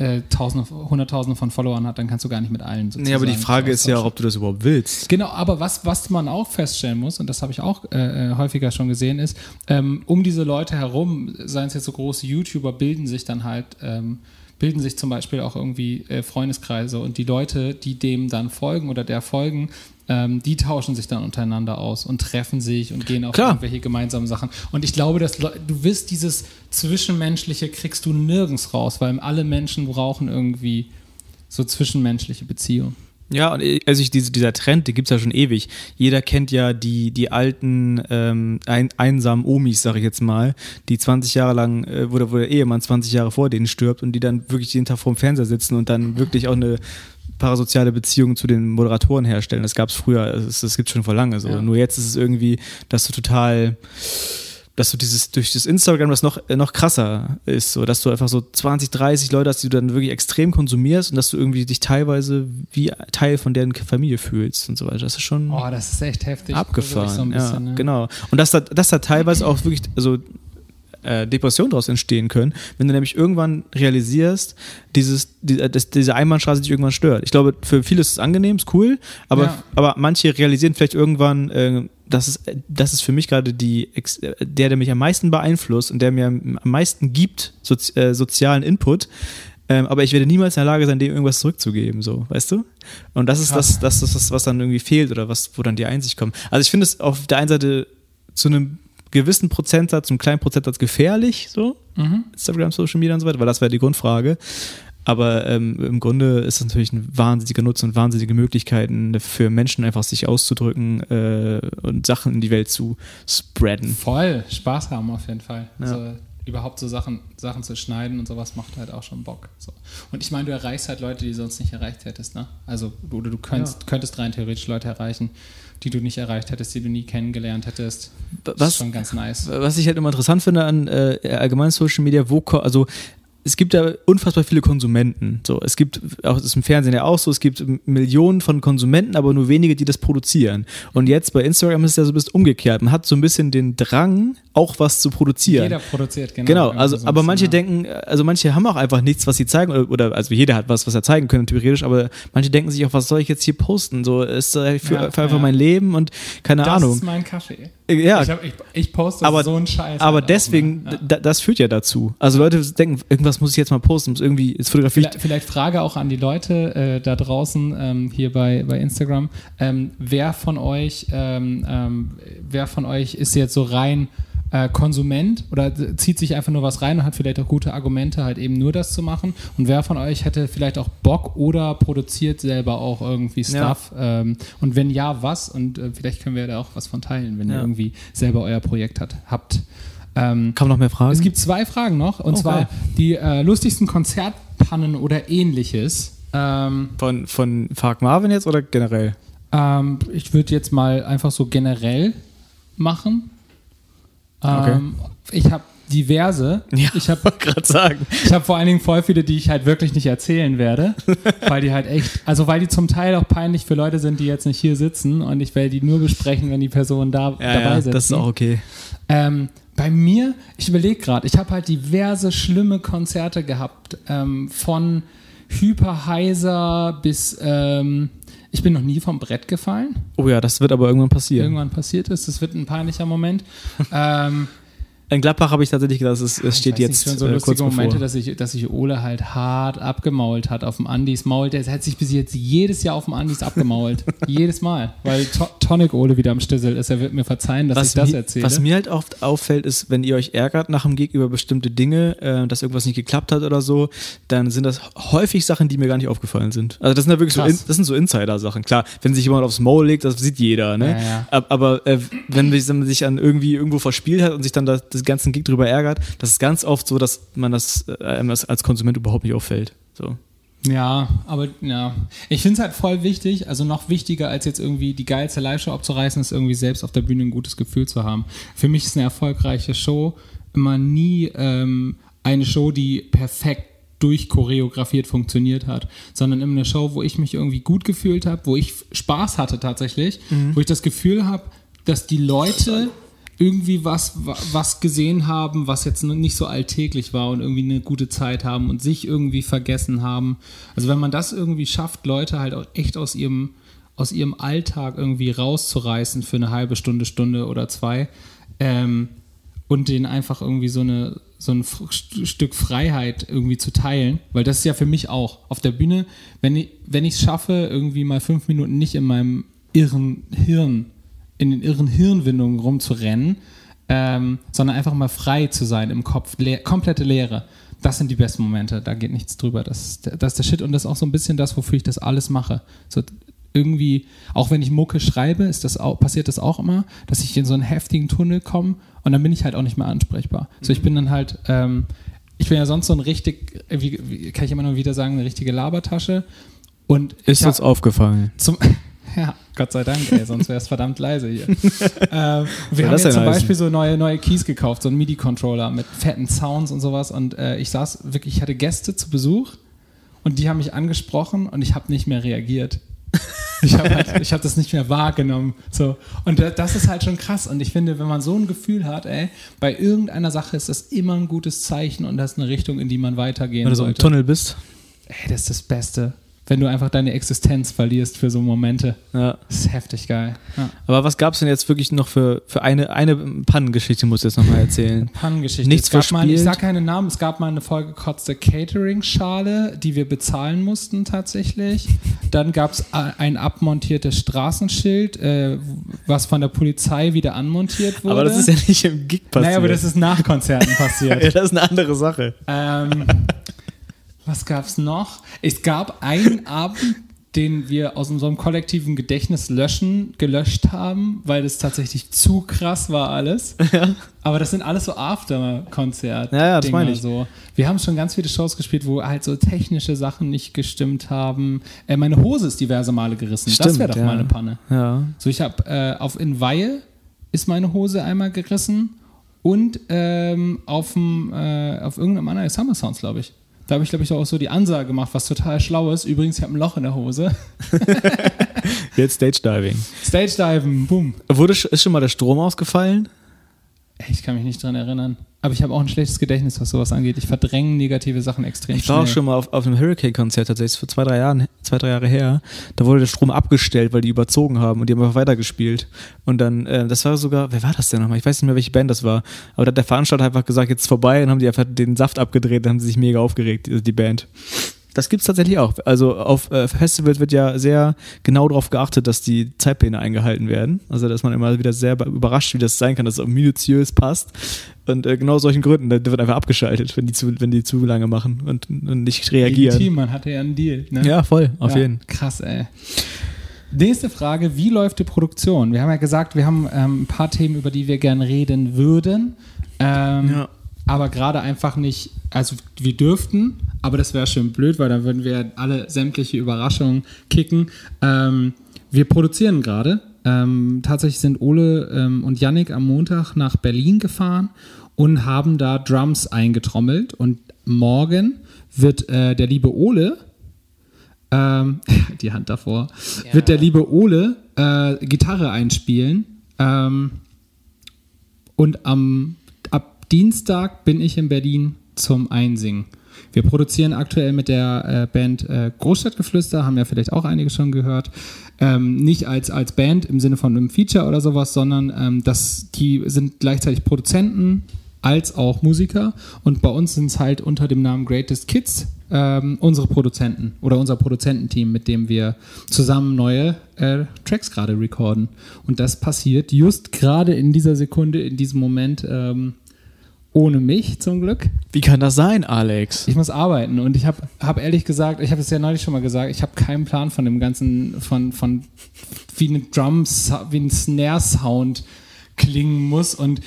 äh, Tausende, Hunderttausende von Followern hat, dann kannst du gar nicht mit allen sozusagen. Nee, aber die Frage ist ja ob du das überhaupt willst. Genau, aber was, was man auch feststellen muss, und das habe ich auch äh, äh, häufiger schon gesehen, ist, ähm, um diese Leute herum, seien es jetzt so große YouTuber, bilden sich dann halt, ähm, bilden sich zum Beispiel auch irgendwie äh, Freundeskreise und die Leute, die dem dann folgen oder der folgen, ähm, die tauschen sich dann untereinander aus und treffen sich und gehen auf Klar. irgendwelche gemeinsamen Sachen. Und ich glaube, dass du wirst dieses Zwischenmenschliche kriegst du nirgends raus, weil alle Menschen brauchen irgendwie so zwischenmenschliche Beziehungen. Ja, und äh, also ich, diese, dieser Trend, den gibt's ja schon ewig. Jeder kennt ja die, die alten ähm, ein, einsamen Omis, sag ich jetzt mal, die 20 Jahre lang, äh, wo, der, wo der Ehemann 20 Jahre vor denen stirbt und die dann wirklich jeden Tag vorm Fernseher sitzen und dann wirklich auch eine parasoziale Beziehung zu den Moderatoren herstellen. Das gab's früher, das, das gibt's schon vor lange so. Ja. Nur jetzt ist es irgendwie, dass du total dass du dieses durch das Instagram das noch äh, noch krasser ist, so dass du einfach so 20, 30 Leute hast, die du dann wirklich extrem konsumierst und dass du irgendwie dich teilweise wie Teil von deren Familie fühlst und so weiter. Das ist schon Oh, das ist echt heftig. abgefahren. So ein ja, bisschen, ne? genau. Und dass da, dass da teilweise auch wirklich also äh, Depressionen daraus entstehen können, wenn du nämlich irgendwann realisierst, dieses, die, äh, dass diese Einbahnstraße dich irgendwann stört. Ich glaube, für viele ist es angenehm, ist cool, aber, Ja. aber manche realisieren vielleicht irgendwann, äh, das ist, das ist für mich gerade die, äh, der, der mich am meisten beeinflusst und der mir am am meisten gibt, sozi äh, sozialen Input. Ähm, aber ich werde niemals in der Lage sein, dem irgendwas zurückzugeben, so, weißt du? Und das ist das, das ist das, was dann irgendwie fehlt oder was, wo dann die Einsicht kommt. Also ich finde es auf der einen Seite zu einem gewissen Prozentsatz, einem kleinen Prozentsatz gefährlich, so, Mhm. Instagram, Social Media und so weiter, weil das wäre die Grundfrage. Aber ähm, im Grunde ist es natürlich ein wahnsinniger Nutzen und wahnsinnige Möglichkeiten für Menschen einfach sich auszudrücken äh, und Sachen in die Welt zu spreaden. Voll Spaß haben auf jeden Fall. Ja. Also, überhaupt so Sachen, Sachen zu schneiden und sowas macht halt auch schon Bock. So. Und ich meine, du erreichst halt Leute, die du sonst nicht erreicht hättest, ne? Also du- oder du könntest, könntest rein theoretisch Leute erreichen, die du nicht erreicht hättest, die du nie kennengelernt hättest. Das Was- ist schon ganz nice. Was ich halt immer interessant finde an äh, allgemein Social Media, wo, also es gibt ja unfassbar viele Konsumenten. So, es gibt auch das ist im Fernsehen ja auch so, es gibt Millionen von Konsumenten, aber nur wenige, die das produzieren. Und jetzt bei Instagram ist es ja so ein bisschen umgekehrt. Man hat so ein bisschen den Drang, auch was zu produzieren. Jeder produziert genau. Genau, also so aber manche ja. denken, also manche haben auch einfach nichts, was sie zeigen oder, also jeder hat was, was er zeigen könnte theoretisch, aber manche denken sich auch, was soll ich jetzt hier posten? So ist äh, für, Ja, für einfach ja. mein Leben und keine Das Ahnung. ist mein Kaffee. Ja, Ich, hab, ich, ich poste aber, so einen Scheiß. aber halt auch, deswegen, ne? Ja. da, das führt ja dazu. Also Leute denken, irgendwas muss ich jetzt mal posten, muss irgendwie, jetzt fotografiere ich. Vielleicht, vielleicht Frage auch an die Leute äh, da draußen ähm, hier bei, bei Instagram. Ähm, wer von euch, ähm, ähm, wer von euch ist jetzt so rein äh, Konsument oder zieht sich einfach nur was rein und hat vielleicht auch gute Argumente, halt eben nur das zu machen? Und wer von euch hätte vielleicht auch Bock oder produziert selber auch irgendwie Ja. Stuff? Ähm, und wenn ja, was? Und äh, vielleicht können wir da auch was von teilen, wenn ihr Ja. irgendwie selber euer Projekt hat, habt. Ähm, Kann man noch mehr Fragen? es gibt zwei Fragen noch, und Oh, zwar die äh, lustigsten Konzertpannen oder ähnliches. Ähm, von, von Fark Marvin jetzt oder generell? ähm, ich würde jetzt mal einfach so generell machen. Ähm, Ich habe diverse. Ich habe gerade sagen. ich hab vor allen Dingen voll viele, die ich halt wirklich nicht erzählen werde, weil die halt echt, also weil die zum Teil auch peinlich für Leute sind, die jetzt nicht hier sitzen und ich werde die nur besprechen, wenn die Personen da Ja, dabei ja, das ist auch okay. Ähm, bei mir, ich überlege gerade, ich habe halt diverse schlimme Konzerte gehabt, ähm, von hyperheiser bis ähm, ich bin noch nie vom Brett gefallen. Oh ja, das wird aber irgendwann passieren. Irgendwann passiert ist. Das wird ein peinlicher Moment. ähm, In Gladbach habe ich tatsächlich gedacht, es, es steht jetzt nicht, schon so äh, kurz Momente, bevor. dass ich, dass ich Ole halt hart abgemault hat auf dem Andis Maul. Der hat sich bis jetzt jedes Jahr auf dem Andis abgemault. jedes Mal. Weil to Tonic Ole wieder am Stissel ist. Er wird mir verzeihen, dass ich das erzähle. was mir halt oft auffällt, ist, wenn ihr euch ärgert nach dem Gig über bestimmte Dinge, äh, dass irgendwas nicht geklappt hat oder so, dann sind das häufig Sachen, die mir gar nicht aufgefallen sind. Also das sind ja wirklich so, Krass. in, das sind so Insider-Sachen. Klar, wenn sich jemand aufs Maul legt, das sieht jeder, ne? Ja, ja. Ab- Aber äh, wenn man sich an irgendwie irgendwo verspielt hat und sich dann das, das ganzen Gig drüber ärgert, das ist ganz oft so, dass man das, äh, das als Konsument überhaupt nicht auffällt. So. Ja, aber ja. Ich finde es halt voll wichtig, also noch wichtiger als jetzt irgendwie die geilste Live-Show abzureißen, ist irgendwie selbst auf der Bühne ein gutes Gefühl zu haben. Für mich ist eine erfolgreiche Show immer nie ähm, eine Show, die perfekt durchchoreografiert funktioniert hat, sondern immer eine Show, wo ich mich irgendwie gut gefühlt habe, wo ich Spaß hatte tatsächlich, wo ich das Gefühl habe, dass die Leute irgendwie was, wa- was gesehen haben, was jetzt nicht so alltäglich war und irgendwie eine gute Zeit haben und sich irgendwie vergessen haben. Also wenn man das irgendwie schafft, Leute halt auch echt aus ihrem, aus ihrem Alltag irgendwie rauszureißen für eine halbe Stunde, Stunde oder zwei ähm, und denen einfach irgendwie so eine so ein Stück Freiheit irgendwie zu teilen, weil das ist ja für mich auch auf der Bühne, wenn ich wenn es schaffe, irgendwie mal fünf Minuten nicht in meinem irren Hirn in den irren Hirnwindungen rumzurennen, ähm, sondern einfach mal frei zu sein im Kopf, leer, komplette Leere. Das sind die besten Momente, da geht nichts drüber. Das, ist der- das ist der Shit und das ist auch so ein bisschen das, wofür ich das alles mache. So irgendwie, auch wenn ich Mucke schreibe, ist das auch, passiert das auch immer, dass ich in so einen heftigen Tunnel komme und dann bin ich halt auch nicht mehr ansprechbar. So, ich bin dann halt, ähm, ich bin ja sonst so ein richtig, wie, wie kann ich immer nur wieder sagen, eine richtige Labertasche. Und Ist ich uns hab- aufgefallen. zum, ja, Gott sei Dank, ey, sonst wäre es verdammt leise hier. ähm, wir haben das jetzt zum heißen? Beispiel so neue, neue Keys gekauft, so einen MIDI-Controller mit fetten Sounds und sowas. Und äh, ich saß wirklich, ich hatte Gäste zu Besuch und die haben mich angesprochen und ich habe nicht mehr reagiert. Ich habe halt, ich hab das nicht mehr wahrgenommen. So. Und da- das ist halt schon krass. Und ich finde, wenn man so ein Gefühl hat, ey, bei irgendeiner Sache ist das immer ein gutes Zeichen und das ist eine Richtung, in die man weitergehen Wenn du so im sollte. Tunnel bist. Ey, das ist das Beste. Wenn du einfach deine Existenz verlierst für so Momente. Ja. Das ist heftig geil. Ja. Aber was gab es denn jetzt wirklich noch für, für eine, eine Pannengeschichte, musst du jetzt nochmal erzählen? Pannengeschichte. Nichts es gab mal, ich verspielt? sag keine Namen, es gab mal eine vollgekotzte Catering-Schale, die wir bezahlen mussten tatsächlich. Dann gab es ein abmontiertes Straßenschild, äh, was von der Polizei wieder anmontiert wurde. Aber das ist ja nicht im Gig passiert. Naja, aber das ist nach Konzerten passiert. ja, das ist eine andere Sache. Ähm, was gab's noch? Es gab einen Abend, den wir aus unserem kollektiven Gedächtnis löschen, gelöscht haben, weil das tatsächlich zu krass war alles. Aber das sind alles so After-Konzert. Ja, ja, das meine ich. So. Wir haben schon ganz viele Shows gespielt, wo halt so technische Sachen nicht gestimmt haben. Äh, meine Hose ist diverse Male gerissen. das Stimmt, wäre doch ja. mal eine Panne. Ja. So, ich habe äh, auf in Weihe ist meine Hose einmal gerissen und ähm, auf, dem, äh, auf irgendeinem anderen Summer Sounds, glaube ich. Da habe ich, glaube ich, auch so die Ansage gemacht, was total schlau ist. Übrigens, ich habe ein Loch in der Hose. Jetzt Stage Diving. Stage Diven, boom. Wurde, ist schon mal der Strom ausgefallen? Ich kann mich nicht dran erinnern. Aber ich habe auch ein schlechtes Gedächtnis, was sowas angeht. Ich verdränge negative Sachen extrem Ich war schnell. auch schon mal auf, auf einem Hurricane-Konzert tatsächlich, vor zwei, drei Jahren, zwei, drei Jahre her. Da wurde der Strom abgestellt, weil die überzogen haben und die haben einfach weitergespielt. Und dann, äh, das war sogar, wer war das denn nochmal? Ich weiß nicht mehr, welche Band das war. Aber da hat der Veranstalter einfach gesagt, jetzt ist vorbei und haben die einfach den Saft abgedreht, dann haben sie sich mega aufgeregt, die, die Band. Das gibt's tatsächlich auch. Also auf äh, Festivals wird ja sehr genau darauf geachtet, dass die Zeitpläne eingehalten werden. Also dass man immer wieder sehr überrascht, wie das sein kann, dass es auch minutiös passt. Und äh, genau aus solchen Gründen, da wird einfach abgeschaltet, wenn die zu, wenn die zu lange machen und, und nicht reagieren. Legitim, man hatte ja einen Deal. Ne? Ja, voll, auf Ja, jeden. Krass, ey. Nächste Frage, wie läuft die Produktion? Wir haben ja gesagt, wir haben ähm, ein paar Themen, über die wir gerne reden würden. Ähm, Ja. Aber gerade einfach nicht, also wir dürften, aber das wäre schön blöd, weil dann würden wir alle sämtliche Überraschungen kicken. Ähm, wir produzieren gerade. Ähm, tatsächlich sind Ole ähm, und Yannick am Montag nach Berlin gefahren und haben da Drums eingetrommelt. Und morgen wird äh, der liebe Ole, ähm, die Hand davor, wird der liebe Ole äh, Gitarre einspielen. Ähm, und am, Dienstag bin ich in Berlin zum Einsingen. Wir produzieren aktuell mit der äh, Band äh, Großstadtgeflüster, haben ja vielleicht auch einige schon gehört. Ähm, nicht als, als Band im Sinne von einem Feature oder sowas, sondern ähm, das, die sind gleichzeitig Produzenten als auch Musiker. Und bei uns sind es halt unter dem Namen Greatest Kids ähm, unsere Produzenten oder unser Produzententeam, mit dem wir zusammen neue äh, Tracks gerade recorden. Und das passiert just gerade in dieser Sekunde, in diesem Moment, ähm, ohne mich zum Glück. Wie kann das sein, Alex? Ich muss arbeiten und ich habe hab ehrlich gesagt, ich habe es ja neulich schon mal gesagt, ich habe keinen Plan von dem ganzen, von, von wie eine Drum, wie ein Snare-Sound klingen muss und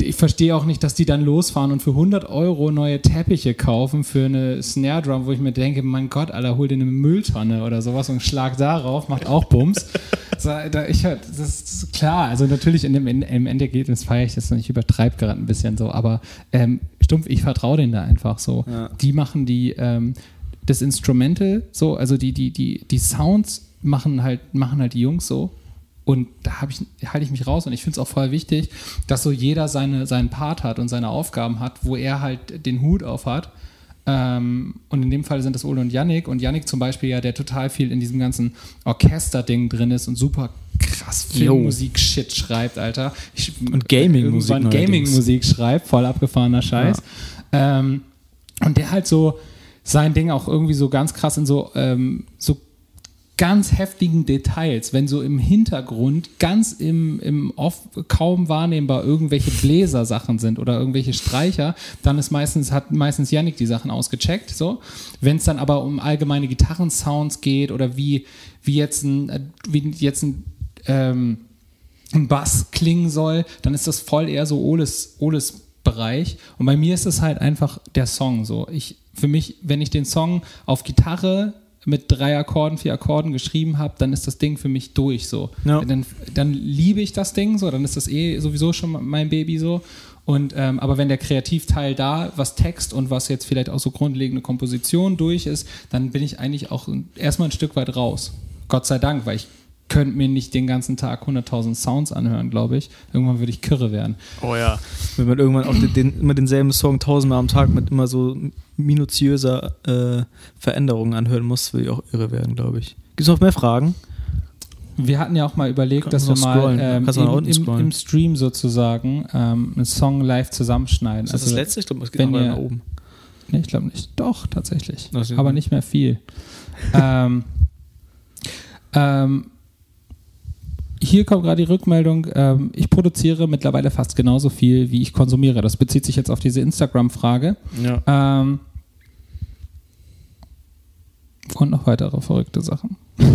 ich verstehe auch nicht, dass die dann losfahren und für 100 Euro neue Teppiche kaufen für eine Snare Drum, wo ich mir denke, mein Gott, Alter, hol dir eine Mülltonne oder sowas und schlag darauf, macht auch Bums. ich, das ist klar, also natürlich in dem, im Endergebnis feiere ich das noch, ich übertreibe gerade ein bisschen so, aber ähm, stumpf, ich vertraue denen da einfach so. Die machen die, ähm, das Instrumental so, also die, die, die, die Sounds machen halt, machen halt die Jungs so und da habe ich, halte ich mich raus und ich finde es auch voll wichtig, dass so jeder seine, seinen Part hat und seine Aufgaben hat, wo er halt den Hut auf hat. Ähm, und in dem Fall sind das Ole und Yannick. Und Yannick zum Beispiel ja, der total viel in diesem ganzen Orchester-Ding drin ist und super krass Filmmusik-Shit schreibt, Alter. Ich, Und Gaming-Musik neuerdings. Gaming-Musik schreibt, voll abgefahrener Scheiß. Ähm, und der halt so sein Ding auch irgendwie so ganz krass in so, ähm, so ganz heftigen Details, wenn so im Hintergrund ganz im, im Off kaum wahrnehmbar irgendwelche Bläsersachen sind oder irgendwelche Streicher, dann ist meistens, hat meistens Yannick die Sachen ausgecheckt. So. Wenn es dann aber um allgemeine Gitarrensounds geht oder wie, wie jetzt ein, äh, wie jetzt ein ähm, ein Bass klingen soll, dann ist das voll eher so Oles, Oles Bereich. Und bei mir ist es halt einfach der Song so. Ich, für mich, wenn ich den Song auf Gitarre mit drei Akkorden, vier Akkorden geschrieben habe, dann ist das Ding für mich durch so. Ja. Dann, dann liebe ich das Ding so, dann ist das eh sowieso schon mein Baby so. Und ähm, aber wenn der Kreativteil da, was Text und was jetzt vielleicht auch so grundlegende Komposition durch ist, dann bin ich eigentlich auch erstmal ein Stück weit raus. Gott sei Dank, weil ich könnte mir nicht den ganzen Tag 100.000 Sounds anhören, glaube ich. Irgendwann würde ich kirre werden. Oh ja. Wenn man irgendwann auch den, den, immer denselben Song tausendmal am Tag mit immer so minutiöser äh, Veränderungen anhören muss, will ich auch irre werden, glaube ich. Gibt es noch mehr Fragen? Wir hatten ja auch mal überlegt, Kannst dass wir mal ähm, im, im, im Stream sozusagen ähm, einen Song live zusammenschneiden. Ist das Also, das letzte? Ich glaube, es geht wenn ihr- nach oben. Nee, ich glaube nicht. Doch, tatsächlich. Aber nicht mehr viel. ähm, ähm, hier kommt gerade die Rückmeldung, ähm, ich produziere mittlerweile fast genauso viel, wie ich konsumiere. Das bezieht sich jetzt auf diese Instagram-Frage. Ja. Ähm, und noch weitere verrückte Sachen.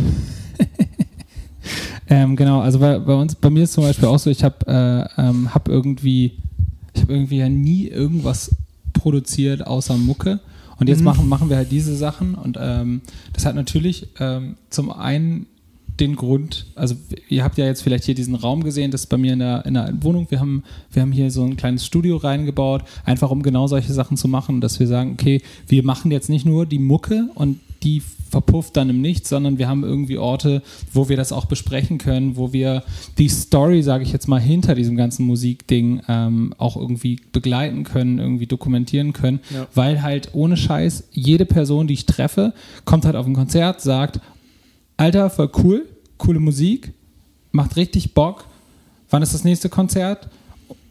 ähm, genau, also bei, bei uns, bei mir ist zum Beispiel auch so, ich habe äh, ähm, hab irgendwie, ich habe irgendwie ja nie irgendwas produziert außer Mucke. Und jetzt machen, machen wir halt diese Sachen und ähm, das hat natürlich ähm, zum einen den Grund, also ihr habt ja jetzt vielleicht hier diesen Raum gesehen, das ist bei mir in der, in der Wohnung. Wir haben, wir haben hier so ein kleines Studio reingebaut, einfach um genau solche Sachen zu machen, dass wir sagen, okay, wir machen jetzt nicht nur die Mucke und die verpufft dann im Nichts, sondern wir haben irgendwie Orte, wo wir das auch besprechen können, wo wir die Story, sage ich jetzt mal, hinter diesem ganzen Musikding ähm, auch irgendwie begleiten können, irgendwie dokumentieren können, Ja. weil halt ohne Scheiß jede Person, die ich treffe, kommt halt auf ein Konzert, sagt, Alter, voll cool, coole Musik, macht richtig Bock. Wann ist das nächste Konzert?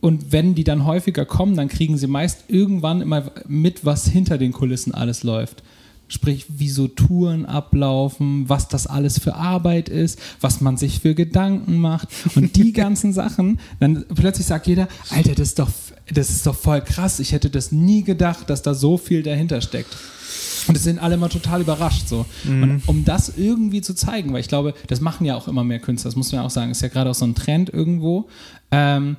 Und wenn die dann häufiger kommen, dann kriegen sie meist irgendwann immer mit, was hinter den Kulissen alles läuft. Sprich, wie so Touren ablaufen, was das alles für Arbeit ist, was man sich für Gedanken macht und die ganzen Sachen. Dann plötzlich sagt jeder, Alter, das ist doch, das ist doch voll krass. Ich hätte das nie gedacht, dass da so viel dahinter steckt. Und es sind alle immer total überrascht so. Und um das irgendwie zu zeigen, weil ich glaube, das machen ja auch immer mehr Künstler, das muss man ja auch sagen, ist ja gerade auch so ein Trend irgendwo. Ähm,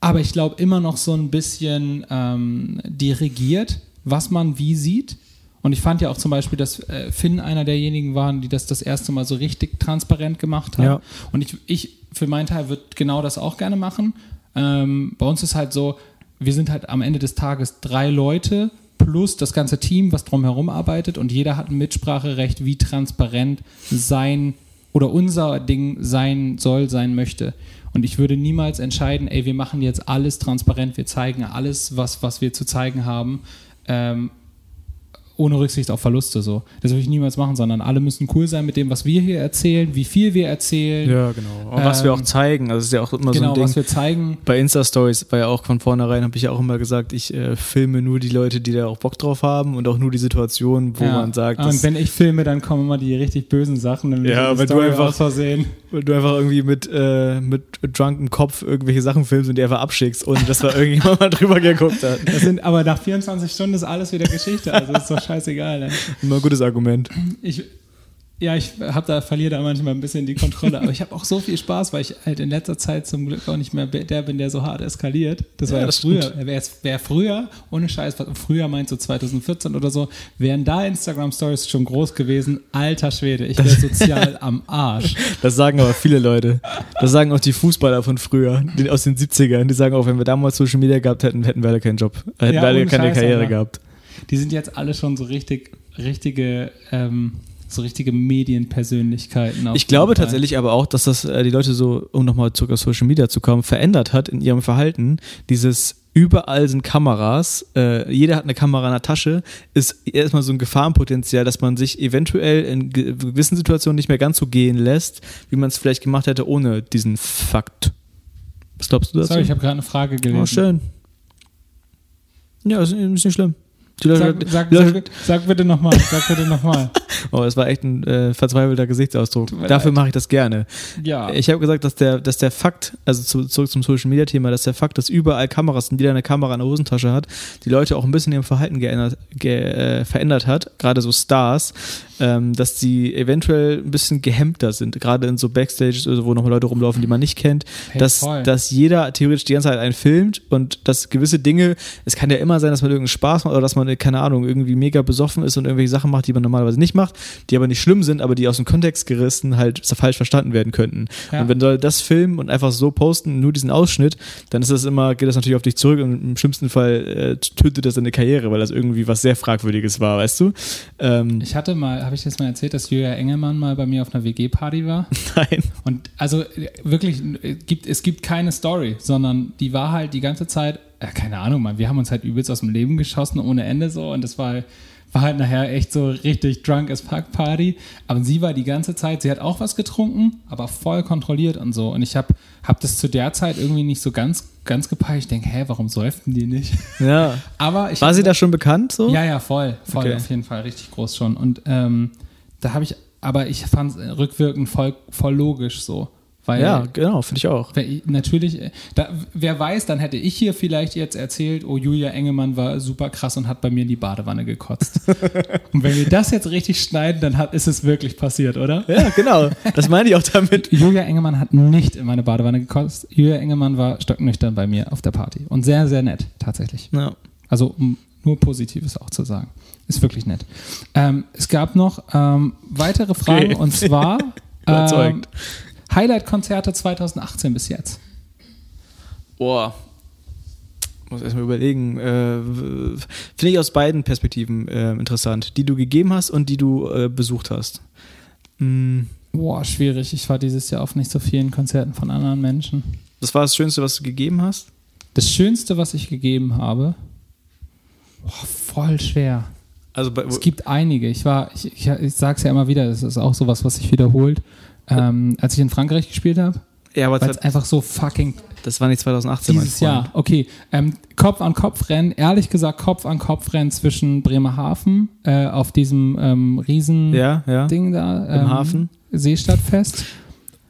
aber ich glaube immer noch so ein bisschen ähm, dirigiert, was man wie sieht. Und ich fand ja auch zum Beispiel, dass äh, Finn einer derjenigen waren, die das das erste Mal so richtig transparent gemacht haben. Ja. Und ich, ich für meinen Teil würde genau das auch gerne machen. Ähm, bei uns ist halt so, wir sind halt am Ende des Tages drei Leute plus das ganze Team, was drumherum arbeitet und jeder hat ein Mitspracherecht, wie transparent sein oder unser Ding sein soll, sein möchte. Und ich würde niemals entscheiden, ey, wir machen jetzt alles transparent, wir zeigen alles, was, was wir zu zeigen haben, ähm, ohne Rücksicht auf Verluste so. Das würde ich niemals machen, sondern alle müssen cool sein mit dem, was wir hier erzählen, wie viel wir erzählen, Ja, genau. Und was wir auch Ähm, zeigen, also es ist ja auch immer genau, so ein Ding. was wir zeigen. Bei Insta-Stories war ja auch von vornherein, habe ich ja auch immer gesagt, ich äh, filme nur die Leute, die da auch Bock drauf haben und auch nur die Situation, wo Ja. man sagt, und wenn ich filme, dann kommen immer die richtig bösen Sachen. Ja, wenn du einfach- aus Versehen. weil du einfach irgendwie mit, äh, mit drunken Kopf irgendwelche Sachen filmst und die einfach abschickst, ohne dass da irgendjemand mal drüber geguckt hat. Das sind, aber nach 24 Stunden ist alles wieder Geschichte. Also ist doch scheißegal. Ey. Immer ein gutes Argument. Ich, ja, ich hab da, verliere da manchmal ein bisschen die Kontrolle, aber ich habe auch so viel Spaß, weil ich halt in letzter Zeit zum Glück auch nicht mehr der bin, der so hart eskaliert. Das war Ja, ja, das früher. Wäre wär früher, ohne Scheiß, was- früher meint so 2014 oder so, wären da Instagram-Stories schon groß gewesen. Alter Schwede, ich wäre sozial am Arsch. Das sagen aber viele Leute. Das sagen auch die Fußballer von früher, die, aus den 70ern. Die sagen auch, wenn wir damals Social Media gehabt hätten, hätten wir alle keinen Job. Hätten Ja, wir alle keine Scheiß, Karriere Alter. gehabt. Die sind jetzt alle schon so richtig, richtige, ähm, so richtige Medienpersönlichkeiten. Ich glaube Fall. tatsächlich aber auch, dass das äh, die Leute so, um nochmal zurück auf Social Media zu kommen, verändert hat in ihrem Verhalten. Dieses überall sind Kameras, äh, jeder hat eine Kamera in der Tasche, ist erstmal so ein Gefahrenpotenzial, dass man sich eventuell in ge- gewissen Situationen nicht mehr ganz so gehen lässt, wie man es vielleicht gemacht hätte ohne diesen Fakt. Was glaubst du dazu? Sorry, ich habe gerade eine Frage gelesen. oh, schön. Ja, ist, ist nicht schlimm. Sag, sag, sag, sag bitte nochmal, sag bitte nochmal. oh, das war echt ein äh, verzweifelter Gesichtsausdruck. Dafür mache ich das gerne. Ja. Ich habe gesagt, dass der, dass der Fakt, also zu, zurück zum Social Media Thema, dass der Fakt, dass überall Kameras sind, jeder eine Kamera in der Hosentasche hat, die Leute auch ein bisschen ihr Verhalten geändert, ge, äh, verändert hat, gerade so Stars, ähm, dass die eventuell ein bisschen gehemmter sind, gerade in so Backstages oder so, wo noch Leute rumlaufen, die man nicht kennt, Hey, dass, voll. dass jeder theoretisch die ganze Zeit einen filmt und dass gewisse Dinge, es kann ja immer sein, dass man irgendeinen Spaß macht oder dass man, keine Ahnung, irgendwie mega besoffen ist und irgendwelche Sachen macht, die man normalerweise nicht macht, die aber nicht schlimm sind, aber die aus dem Kontext gerissen halt falsch verstanden werden könnten. Ja. Und wenn Leute das filmen und einfach so posten, nur diesen Ausschnitt, dann ist das immer, geht das natürlich auf dich zurück und im schlimmsten Fall äh, tötet das deine Karriere, weil das irgendwie was sehr Fragwürdiges war, weißt du? Ähm, Ich hatte mal, habe ich das mal erzählt, dass Julia Engelmann mal bei mir auf einer WG-Party war? nein. Und also äh, wirklich, äh, gibt, es gibt keine Story, sondern die war halt die ganze Zeit, äh, keine Ahnung, man, wir haben uns halt übelst aus dem Leben geschossen ohne Ende so und das war, war halt nachher echt so richtig drunk as fuck Party. Aber sie war die ganze Zeit, sie hat auch was getrunken, aber voll kontrolliert und so. Und ich habe hab das zu der Zeit irgendwie nicht so ganz, ganz gepeilt. Ich denke, hä, warum säuften die nicht? Ja. Aber ich War sie da schon bekannt so? ja, ja, voll, voll, Okay. auf jeden Fall, richtig groß schon. Und ähm, da habe ich, aber ich fand es rückwirkend voll, voll logisch so. Weil, Ja, genau, finde ich auch. natürlich, äh, da, wer weiß, dann hätte ich hier vielleicht jetzt erzählt, oh, Julia Engelmann war super krass und hat bei mir in die Badewanne gekotzt. und wenn wir das jetzt richtig schneiden, dann hat, ist es wirklich passiert, oder? Ja, genau. Das meine ich auch damit. Julia Engelmann hat nicht in meine Badewanne gekotzt. Julia Engelmann war stocknüchtern bei mir auf der Party. Und sehr, sehr nett, tatsächlich. Ja. Also um nur Positives auch zu sagen. Ist wirklich nett. Ähm, es gab noch ähm, weitere Fragen Okay. und zwar ähm, Überzeugt. Highlight-Konzerte 2018 bis jetzt. Boah. Muss erstmal überlegen. Äh, Finde ich aus beiden Perspektiven äh, interessant. Die du gegeben hast und die du äh, besucht hast. Mm, Boah, schwierig. Ich war dieses Jahr auf nicht so vielen Konzerten von anderen Menschen. Das war das Schönste, was du gegeben hast? Das Schönste, was ich gegeben habe, boah, voll schwer. Also Es gibt einige. Ich war, ich, ich, ich sag's ja immer wieder, das ist auch sowas, was sich wiederholt. Ähm, als ich in Frankreich gespielt habe, ja, aber weil es einfach so fucking das war nicht 2018, mein Dieses. Jahr, okay. Ähm, Kopf an Kopf rennen, ehrlich gesagt, Kopf an Kopf rennen zwischen Bremerhaven äh, auf diesem ähm, riesen Ja, ja. Ding da, Im ähm, Hafen. Seestadtfest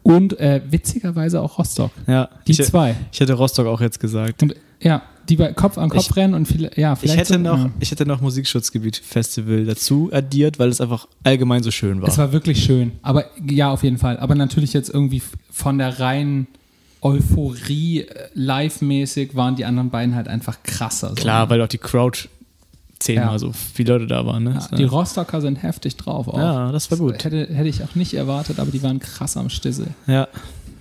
und äh, witzigerweise auch Rostock. ja. Die ich, zwei. ich hätte Rostock auch jetzt gesagt. Und ja, die bei Kopf an Kopf Ich- rennen und viele, ja, Ich vielleicht hätte, so, noch, ja. ich hätte noch Musikschutzgebiet Festival dazu addiert, weil es einfach allgemein so schön war. Es war wirklich schön. Aber ja, auf jeden Fall. Aber natürlich jetzt irgendwie von der reinen Euphorie äh, live-mäßig waren die anderen beiden halt einfach krasser. So. Klar, weil auch die Crowd zehnmal Ja. so viele Leute da waren. Ne? Ja, die Rostocker sind heftig drauf auch. Ja, das war gut. Hätte, hätte ich auch nicht erwartet, aber die waren krass am Stissel. ja.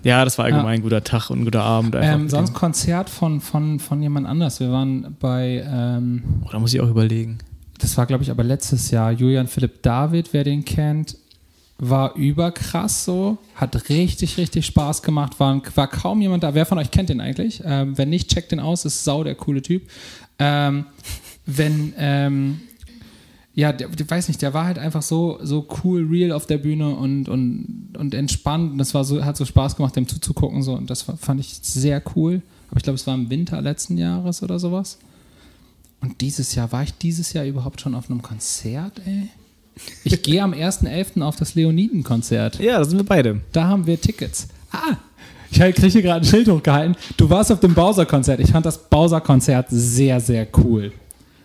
Ja, das war allgemein ein guter Tag und ein guter Abend. Ähm, sonst Konzert von, von, von jemand anders. Wir waren bei, ähm, oh, da muss ich auch überlegen. das war glaube ich aber letztes Jahr, Julian Philipp David, wer den kennt, war überkrass so, hat richtig, richtig Spaß gemacht, war, war kaum jemand da. Wer von euch kennt den eigentlich? Ähm, wenn nicht, checkt den aus, ist sau der coole Typ. Ähm, wenn, ähm, ja, der, der weiß nicht, der war halt einfach so, so cool, real auf der Bühne und, und, und entspannt. Und das war so, hat so Spaß gemacht, dem zuzugucken. So. Und das fa- fand ich sehr cool. Aber ich glaube, es war im Winter letzten Jahres oder sowas. Und dieses Jahr, war ich dieses Jahr überhaupt schon auf einem Konzert, ey? Ich gehe am 1.11. auf das Leoniden-Konzert. Ja, da sind wir beide. Da haben wir Tickets. Ah, ich kriege hier gerade ein Schild hochgehalten. Du warst auf dem Bowser-Konzert. Ich fand das Bowser-Konzert sehr, sehr cool.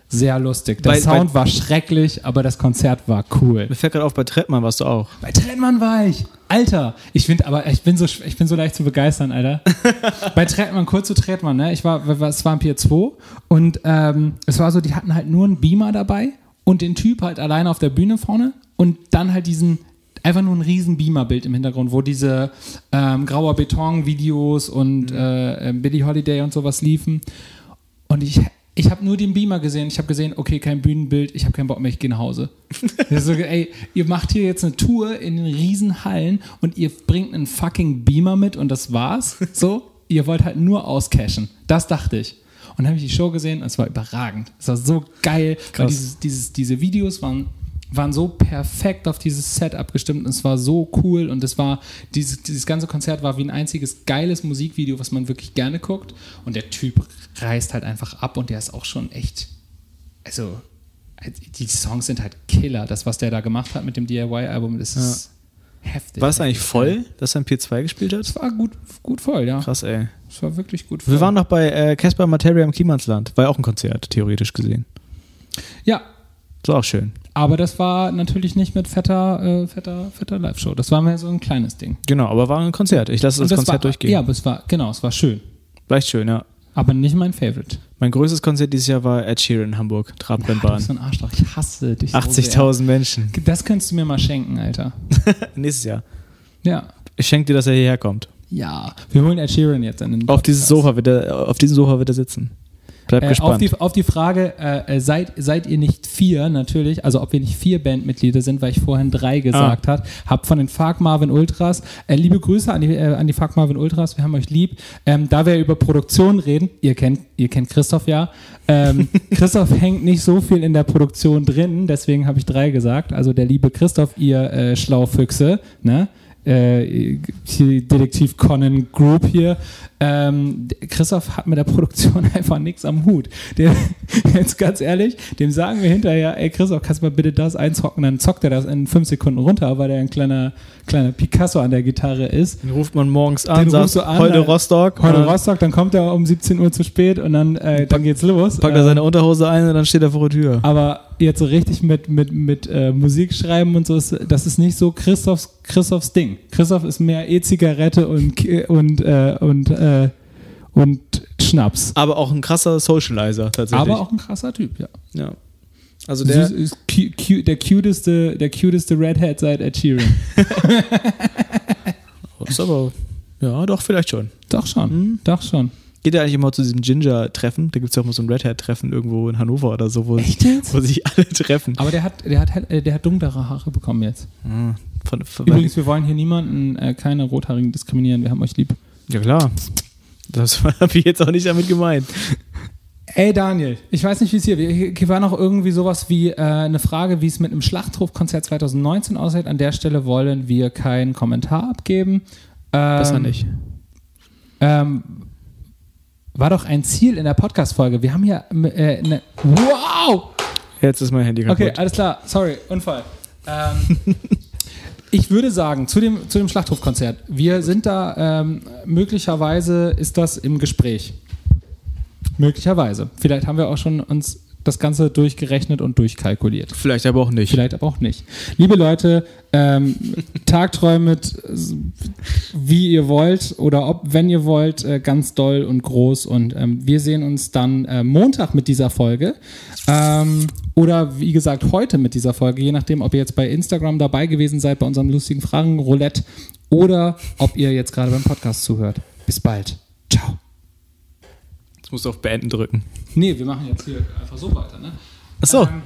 Sehr lustig. Der Bei- Sound bei- war schrecklich, aber das Konzert war cool. Mir fällt gerade auf, bei Trettmann warst du auch. Bei Trettmann war ich. Alter, ich finde, aber ich bin so, ich bin so leicht zu begeistern, Alter. Bei Trettmann, kurz zu Trettmann, ne? Ich war, es war ein Pier 2 und ähm, es war so, die hatten halt nur einen Beamer dabei und den Typ halt alleine auf der Bühne vorne und dann halt diesen, einfach nur ein riesen Beamer-Bild im Hintergrund, wo diese ähm, grauer Beton-Videos und äh, äh, Billie Holiday und sowas liefen. Und ich, Ich habe nur den Beamer gesehen. Ich habe gesehen, okay, kein Bühnenbild. Ich habe keinen Bock mehr. Ich gehe nach Hause. So, ey, ihr macht hier jetzt eine Tour in den Riesenhallen und ihr bringt einen fucking Beamer mit und das war's. So, ihr wollt halt nur auscashen. Das dachte ich. Und dann habe ich die Show gesehen und es war überragend. Es war so geil, Krass. dieses, dieses, diese Videos waren, waren so perfekt auf dieses Set abgestimmt und es war so cool und es war, dieses, dieses ganze Konzert war wie ein einziges geiles Musikvideo, was man wirklich gerne guckt und der Typ reißt halt einfach ab und der ist auch schon echt, also die Songs sind halt Killer. Das, was der da gemacht hat mit dem DIY-Album, das ist heftig. War es eigentlich voll, dass er ein P2 gespielt hat? Es war gut, gut voll, ja. Krass, ey. Es war wirklich gut voll. Wir waren noch bei äh, Casper Materia im Klimansland. War ja auch ein Konzert, theoretisch gesehen. ja, Das war auch schön. Aber das war natürlich nicht mit fetter, äh, fetter, fetter Live-Show. Das war mehr so ein kleines Ding. Genau, aber war ein Konzert. Ich lasse das, Und Konzert war, durchgehen. Ja, aber es war, genau, es war schön. War echt schön, ja. Aber nicht mein Favorite. Mein größtes Konzert dieses Jahr war Ed Sheeran in Hamburg, Ja, du Trabrennbahn. so ein Arschloch. Ich hasse dich so 80.000 Menschen. sehr. Das könntest du mir mal schenken, Alter. Nächstes Jahr. Ja. Ich schenke dir, dass er hierher kommt. Ja. Wir holen Ed Sheeran jetzt in den Auf dieses. Sofa wird er, auf diesem Sofa wird er sitzen. Bleib Äh, auf, gespannt. die, auf die Frage, äh, äh, seid, seid ihr nicht vier natürlich, also ob wir nicht vier Bandmitglieder sind, weil ich vorhin drei gesagt habe, hab von den Fark Marvin Ultras, äh, liebe Grüße an die, äh, an die Fark Marvin Ultras, wir haben euch lieb. Ähm, da wir über Produktion reden, ihr kennt, ihr kennt Christoph ja, ähm, Christoph hängt nicht so viel in der Produktion drin, deswegen habe ich drei gesagt, also der liebe Christoph, ihr äh, Schlaufüchse, ne? äh, Detektiv Conan Group hier. Ähm, Christoph hat mit der Produktion einfach nichts am Hut. Der, jetzt ganz ehrlich, dem sagen wir hinterher, ey Christoph, kannst du mal bitte das einzocken? Dann zockt er das in fünf Sekunden runter, weil er ein kleiner, kleiner Picasso an der Gitarre ist. Den ruft man morgens an, Den sagt, du an, heute dann- Rostock. Heute Rostock, dann kommt er um 17 Uhr zu spät und dann, äh, dann geht's los. Packt er Äh, seine Unterhose ein und dann steht er vor der Tür. aber jetzt so richtig mit, mit, mit äh, Musik schreiben und so, ist, das ist nicht so Christophs, Christophs Ding. Christoph ist mehr E-Zigarette und, und, äh, und, äh, und Schnaps. Aber auch ein krasser Socializer tatsächlich. Aber auch ein krasser Typ, ja. Ja. Also der, Süß, cu cu der cuteste, der cuteste Redhead seit Ed Sheeran. ist aber, ja, doch, vielleicht schon. Doch schon, Mhm. doch schon. Geht er eigentlich immer zu diesem Ginger-Treffen? Da gibt es ja auch mal so ein Red Hat-Treffen irgendwo in Hannover oder so, wo, Echt jetzt? wo sich alle treffen. Aber der hat, der hat, äh, der hat dunklere Haare bekommen jetzt. Ah, Von, von, Übrigens, wir wollen hier niemanden, äh, keine Rothaarigen diskriminieren. Wir haben euch lieb. Ja klar. Das habe ich jetzt auch nicht damit gemeint. Ey Daniel, ich weiß nicht, wie es hier, hier war noch irgendwie sowas wie äh, eine Frage, wie es mit einem Schlachtrufkonzert 2019 aussieht. An der Stelle wollen wir keinen Kommentar abgeben. Ähm, Besser nicht. Ähm, war doch ein Ziel in der Podcast-Folge. Wir haben hier äh, eine. Wow! Jetzt ist mein Handy kaputt. Okay, alles klar. Sorry, Unfall. Ähm, ich würde sagen, zu dem, zu dem Schlachtrufkonzert, wir sind da, ähm, möglicherweise ist das im Gespräch. Möglicherweise. Vielleicht haben wir auch schon uns das Ganze durchgerechnet und durchkalkuliert. Vielleicht aber auch nicht. Vielleicht aber auch nicht. Liebe Leute, ähm, tagträumet wie ihr wollt oder ob, wenn ihr wollt, äh, ganz doll und groß. Und ähm, wir sehen uns dann äh, Montag mit dieser Folge. Ähm, oder wie gesagt, heute mit dieser Folge, je nachdem, ob ihr jetzt bei Instagram dabei gewesen seid, bei unserem lustigen Fragen-Roulette oder ob ihr jetzt gerade beim Podcast zuhört. Bis bald. Ciao. Musst auf Beenden drücken. Nee, wir machen jetzt hier einfach so weiter, ne? Achso. Ähm,